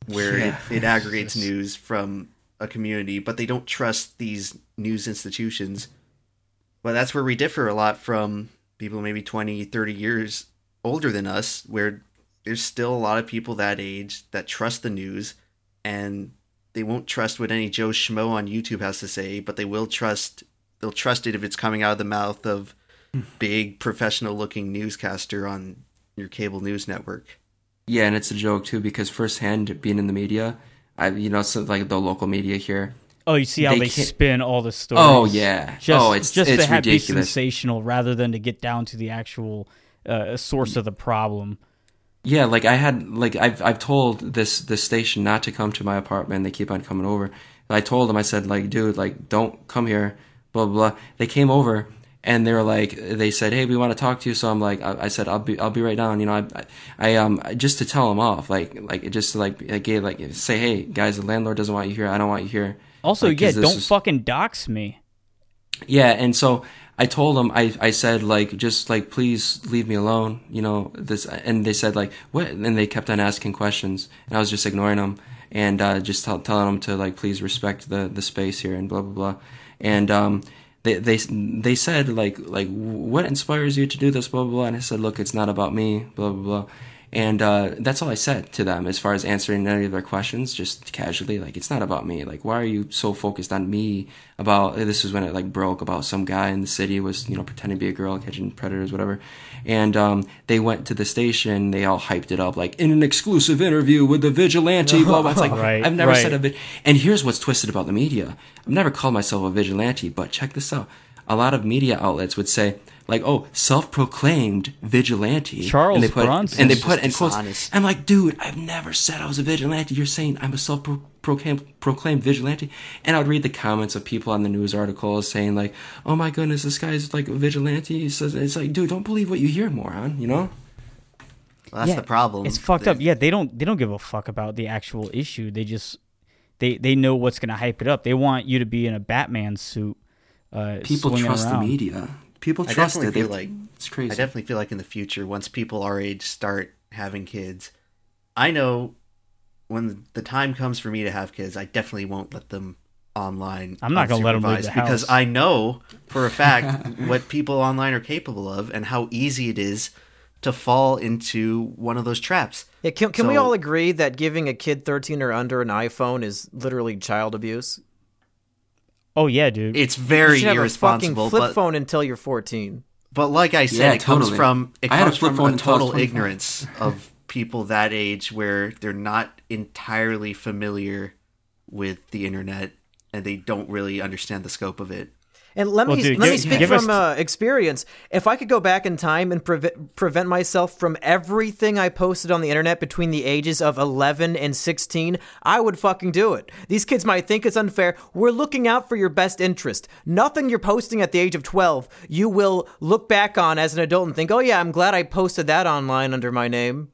where Yeah. it, it aggregates news from a community but they don't trust these news institutions but that's where we differ a lot from people maybe 20 30 years older than us where there's still a lot of people that age that trust the news and they won't trust what any Joe Schmo on YouTube has to say, but they will trust they'll trust it if it's coming out of the mouth of hmm. big professional looking newscaster on your cable news network. Yeah, and it's a joke too because firsthand being in the media, I you know so like the local media here. Oh, you see how They they, spin all the stories. Oh yeah. just, oh, it's just it's to have be ridiculous. sensational rather than to get down to the actual uh, source of the problem. Yeah, like I had like I've I've told this this station not to come to my apartment. They keep on coming over. I told them I said like, dude, like don't come here. Blah blah. blah. They came over and they were like, they said, hey, we want to talk to you. So I'm like, I, I said, I'll be I'll be right down. You know, I, I I um just to tell them off, like like just to like like like say, hey guys, the landlord doesn't want you here. I don't want you here. Also, Like, yeah, don't is- fucking dox me. yeah, and so I told them I I said like just like please leave me alone, you know this, and they said like what, and they kept on asking questions, and I was just ignoring them and uh, just tell, telling them to like please respect the the space here and blah blah blah, and um they they they said like like what inspires you to do this blah blah blah, and I said look it's not about me blah blah blah. And uh, that's all I said to them as far as answering any of their questions, just casually. Like, it's not about me. Like, why are you so focused on me? About this is when it like broke about some guy in the city was you know pretending to be a girl catching predators, whatever. And um, they went to the station. They all hyped it up like in an exclusive interview with the vigilante. Blah blah. It's like Right, I've never right. said a bit. And here's what's twisted about the media. I've never called myself a vigilante, but check this out. A lot of media outlets would say, like oh self-proclaimed vigilante Charles and they put Bronson. and they It's put just in quotes dishonest. i'm like dude i've never said i was a vigilante you're saying i'm a self-proclaimed proclaimed vigilante and i would read the comments of people on the news articles saying like oh my goodness this guy's like a vigilante he says it's like dude don't believe what you hear moron you know Well, that's Yeah, the problem. It's fucked They- up. Yeah, they don't they don't give a fuck about the actual issue. They just they they know what's gonna hype it up. They want you to be in a Batman suit. Uh, people trust around. the media people I trust definitely it feel They- like it's crazy I definitely feel like in the future, once people our age start having kids, I know when the time comes for me to have kids, I definitely won't let them online. I'm not gonna let 'em leave unsupervised the because house. I know for a fact what people online are capable of and how easy it is to fall into one of those traps. Yeah, can, can we all agree that giving a kid 13 or under an iPhone is literally child abuse? Oh yeah, dude. It's very should have a irresponsible, fucking flip but, phone until you're 14. but like I said, Yeah, it comes from it I had a comes flip from phone a until I was total ignorance of people that age where they're not entirely familiar with the internet and they don't really understand the scope of it. And let Well, me dude, let me speak from uh, experience. If I could go back in time and prevent prevent myself from everything I posted on the internet between the ages of 11 and 16, I would fucking do it. These kids might think it's unfair. We're looking out for your best interest. Nothing you're posting at the age of 12, you will look back on as an adult and think, "Oh yeah, I'm glad I posted that online under my name."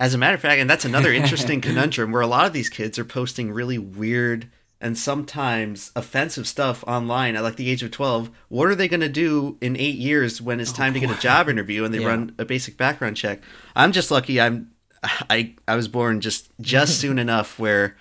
As a matter of fact, and that's another interesting conundrum where a lot of these kids are posting really weird and sometimes offensive stuff online at like the age of 12. What are they going to do in eight years when it's oh, time to get a job interview and they Yeah. run a basic background check? I'm just lucky I'm I I was born just just soon enough where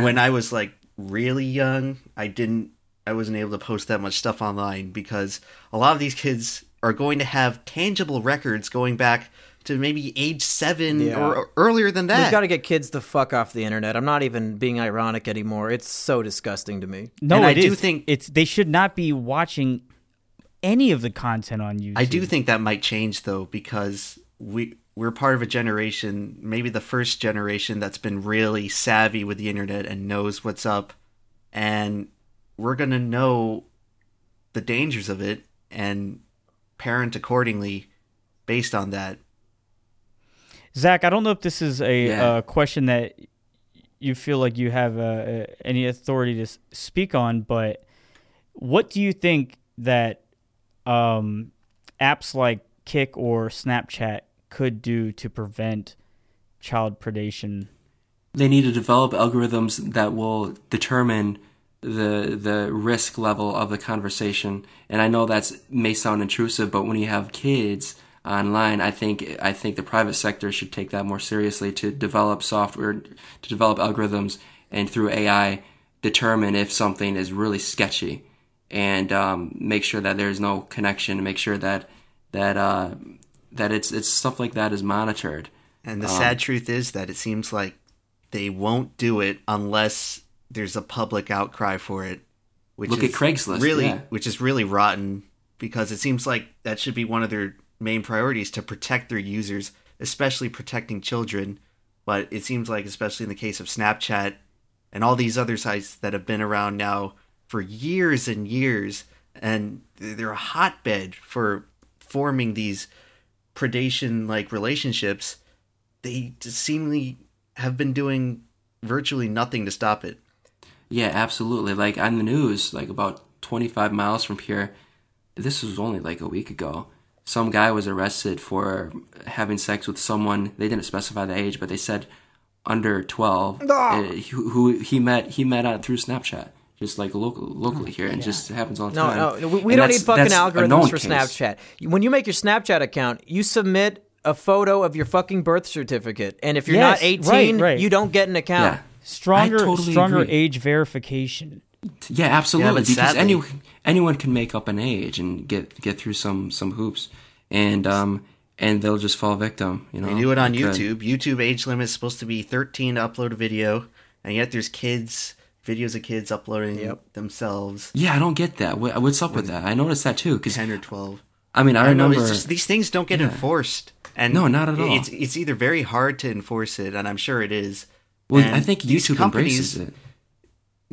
when I was like really young, I didn't I wasn't able to post that much stuff online because a lot of these kids are going to have tangible records going back to maybe age seven Yeah. or earlier than that. We've got to get kids the fuck off the internet. I'm not even being ironic anymore. It's so disgusting to me. no, and I do is. think- it's they should not be watching any of the content on YouTube. I do think that might change though because we we're part of a generation, maybe the first generation that's been really savvy with the internet and knows what's up and we're going to know the dangers of it and parent accordingly based on that. Zach, I don't know if this is a Yeah. uh, question that you feel like you have uh, any authority to speak on, but what do you think that um, apps like Kik or Snapchat could do to prevent child predation? they need to develop algorithms that will determine the the risk level of the conversation. And I know that may sound intrusive, but when you have kids online, I think I think the private sector should take that more seriously to develop software, to develop algorithms, and through AI determine if something is really sketchy, and um, make sure that there's no connection, and make sure that that uh, that it's it's stuff like that is monitored. And the sad truth is that it seems like they won't do it unless there's a public outcry for it. Which Look is at Craigslist, really, yeah. which is really rotten because it seems like that should be one of their main priorities to protect their users, especially protecting children. But it seems like, especially in the case of Snapchat and all these other sites that have been around now for years and years, and they're a hotbed for forming these predation-like relationships they seemingly have been doing virtually nothing to stop it. Yeah, absolutely. Like on the news, like about 25 miles from here, this was only like a week ago. Some guy was arrested for having sex with someone. They didn't specify the age, but they said under 12. uh, who, who he met he met out through Snapchat, just like local locally here, and just happens all the No, time. no, we, we don't need fucking algorithms for case. Snapchat. When you make your Snapchat account, you submit a photo of your fucking birth certificate, and if you're Yes, not 18, right, right. you don't get an account. Yeah. Stronger, totally stronger agree. age verification. Yeah, absolutely. but because sadly- any, anyone can make up an age and get get through some some hoops, and um and they'll just fall victim. You know, They do it on Like, uh, YouTube. YouTube age limit is supposed to be 13 to upload a video, and yet there's kids, videos of kids uploading Yep. themselves, Yeah, I don't get that. What- What's up with that? I noticed that too. Because 10 or 12. I mean, I, I don't know. remember. It's just, these things don't get Yeah. enforced. And No, not at all. It's it's either very hard to enforce it, and I'm sure it is. well, and I think YouTube companies- embraces it.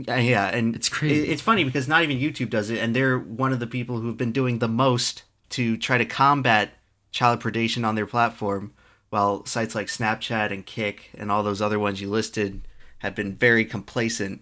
Uh, yeah, and It's crazy. It's funny because not even YouTube does it, and they're one of the people who've been doing the most to try to combat child predation on their platform, while sites like Snapchat and Kik and all those other ones you listed have been very complacent.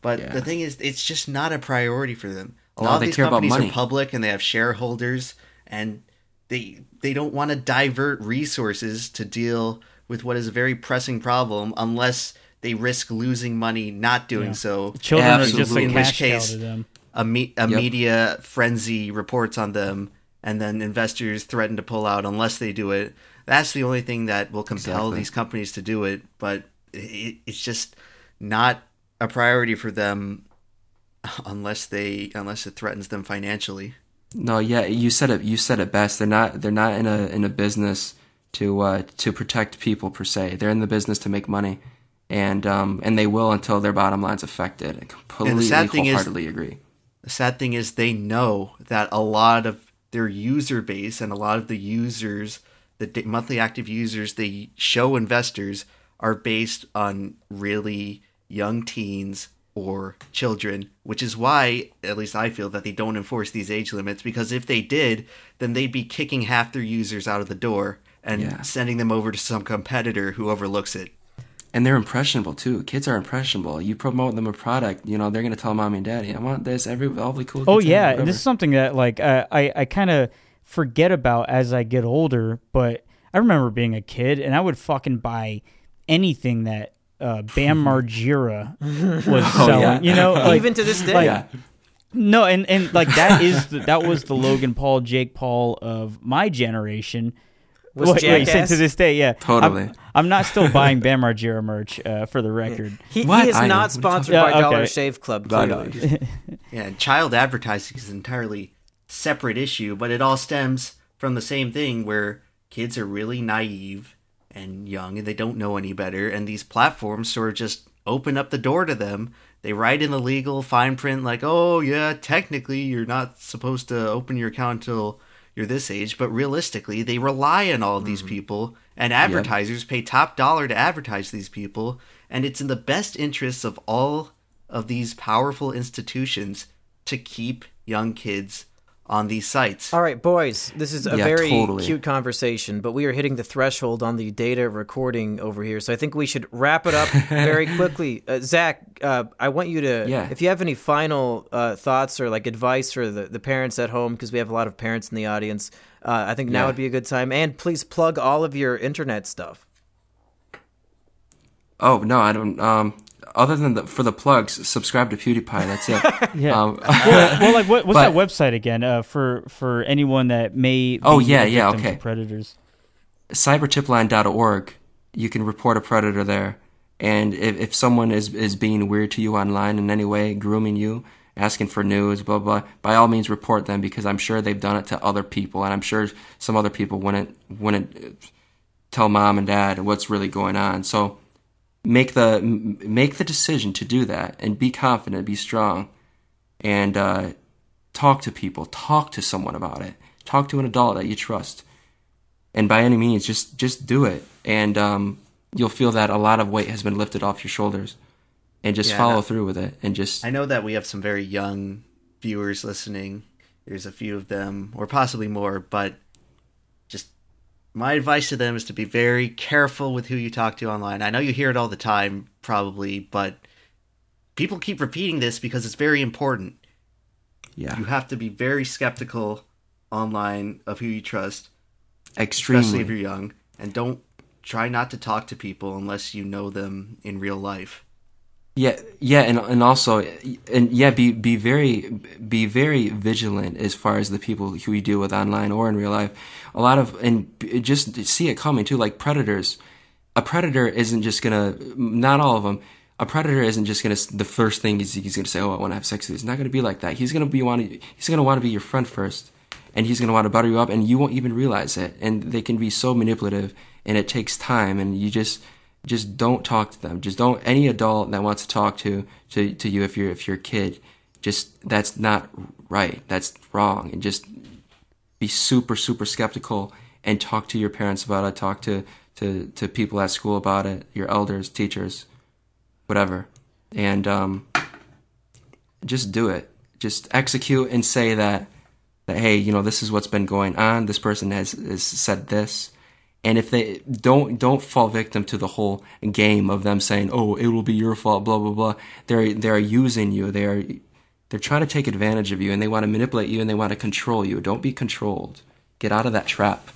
But Yeah. the thing is, it's just not a priority for them. A No, lot of these companies are public and they have shareholders, and they they don't want to divert resources to deal with what is a very pressing problem unless they risk losing money not doing Yeah. so. Children are just Absolutely. a In which cash cow case- to them. A, me- a Yep. media frenzy reports on them, and then investors threaten to pull out unless they do it. That's the only thing that will compel Exactly. these companies to do it. But it, it's just not a priority for them unless they unless it threatens them financially. No, yeah, you said it. You said it best. They're not. They're not in a in a business to uh, to protect people per se. They're in the business to make money, and um and they will until their bottom line's affected. I completely, sad thing is- wholeheartedly agree. The sad thing is they know that a lot of their user base and a lot of the users, the monthly active users they show investors are based on really young teens or children, which is why, at least I feel, that they don't enforce these age limits because if they did, then they'd be kicking half their users out of the door and Yeah. sending them over to some competitor who overlooks it. And they're impressionable too. Kids are impressionable. You promote them a product, you know, they're gonna tell mommy and daddy, "I want this." Every all the cool. Oh kids have yeah, and this is something that like uh, I I kind of forget about as I get older. But I remember being a kid, and I would fucking buy anything that uh, Bam Margera was Oh, selling. yeah. You know, like, Even to this day. like- yeah. no, and and like that is the, that was the Logan Paul, Jake Paul of my generation. Was Wait, wait, you said to this day, yeah, Totally. I'm, I'm not still buying Bam Margera merch uh, for the record. He, he What? is I not What are you sponsored by? Dollar Okay. Shave Club. I Clearly. Yeah, child advertising is an entirely separate issue, but it all stems from the same thing where kids are really naive and young and they don't know any better, and these platforms sort of just open up the door to them. They write in the legal fine print like, "Oh yeah, technically you're not supposed to open your account until you're this age," but realistically, they rely on all of these mm. people, and advertisers pay top dollar to advertise these people, and it's in the best interests of all of these powerful institutions to keep young kids on these sites. All right, boys, this is a Yeah, very totally. cute conversation, but we are hitting the threshold on the data recording over here. So I think we should wrap it up very quickly. Uh, Zach, uh, I want you to, Yeah. if you have any final uh, thoughts or like advice for the, the parents at home, because we have a lot of parents in the audience, uh, I think now Yeah. would be a good time. And please plug all of your internet stuff. Oh no, I don't. Um, other than the, for the plugs, subscribe to PewDiePie. That's it. Yeah. Um, well, well, like what, what's But- that website again? Uh, for for anyone that may. Be Oh, yeah, yeah, okay. Predators. cybertipline.org. You can report a predator there, and if, if someone is is being weird to you online in any way, grooming you, asking for news, blah blah, by all means report them because I'm sure they've done it to other people, and I'm sure some other people wouldn't wouldn't tell mom and dad what's really going on. So make the make the decision to do that and be confident, be strong, and uh, talk to people, talk to someone about it, talk to an adult that you trust. And by any means just just do it. And um, you'll feel that a lot of weight has been lifted off your shoulders. And just Yeah, follow through with it and just I know that we have some very young viewers listening. There's a few of them, or possibly more, but my advice to them is to be very careful with who you talk to online. I know you hear it all the time, probably, but people keep repeating this because it's very important. yeah You have to be very skeptical online of who you trust, especially if you're young, and don't try not to talk to people unless you know them in real life. Yeah yeah and and also and yeah be be very be very vigilant as far as the people who you deal with online or in real life. A lot of and just see it coming too like predators. A predator isn't just gonna not all of them a predator isn't just gonna the first thing is he's gonna say oh i want to have sex with you. It's not gonna be like that. He's gonna be want he's gonna want to be your friend first and he's gonna want to butter you up and you won't even realize it. And they can be so manipulative and it takes time and you just just don't talk to them. Just don't any adult that wants to talk to to, to you if you're if you're a kid just that's not right. That's wrong. And just be super super skeptical and talk to your parents about it. Talk to to to people at school about it your elders teachers whatever. And um just do it. Just execute and say that that hey, you know, this is what's been going on. This person has, has said this. And if they don't don't fall victim to the whole game of them saying, "Oh, it will be your fault," blah blah blah. They're they're using you. They are they're trying to take advantage of you, and they want to manipulate you, and they want to control you. Don't be controlled. Get out of that trap.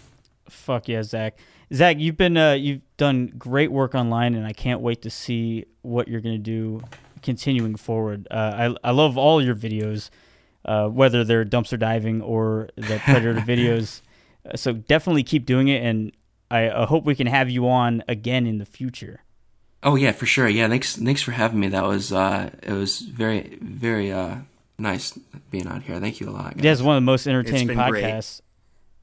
Fuck yeah, Zach. Zach, you've been uh, you've done great work online, and I can't wait to see what you're gonna do continuing forward. Uh, I I love all your videos, uh, whether they're dumpster diving or the predator videos. Uh, so definitely keep doing it, and I, I hope we can have you on again in the future. Oh yeah, for sure. Yeah, thanks thanks for having me. That was uh, it was very very uh, nice being on here. Thank you a lot. Guys. Yeah, it's one of the most entertaining been great. podcasts.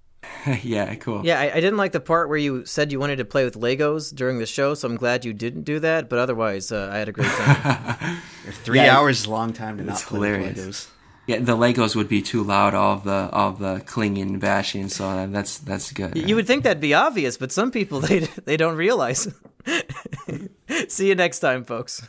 yeah, cool. Yeah, I, I didn't like the part where you said you wanted to play with Legos during the show, so I'm glad you didn't do that. But otherwise, uh, I had a great time. Three Yeah, hours is a long time to not it's play with hilarious. Legos. Yeah, the Legos would be too loud. All of the all of the clinging bashing. So that's that's good. you would think that'd be obvious, but some people they they don't realize. See you next time, folks.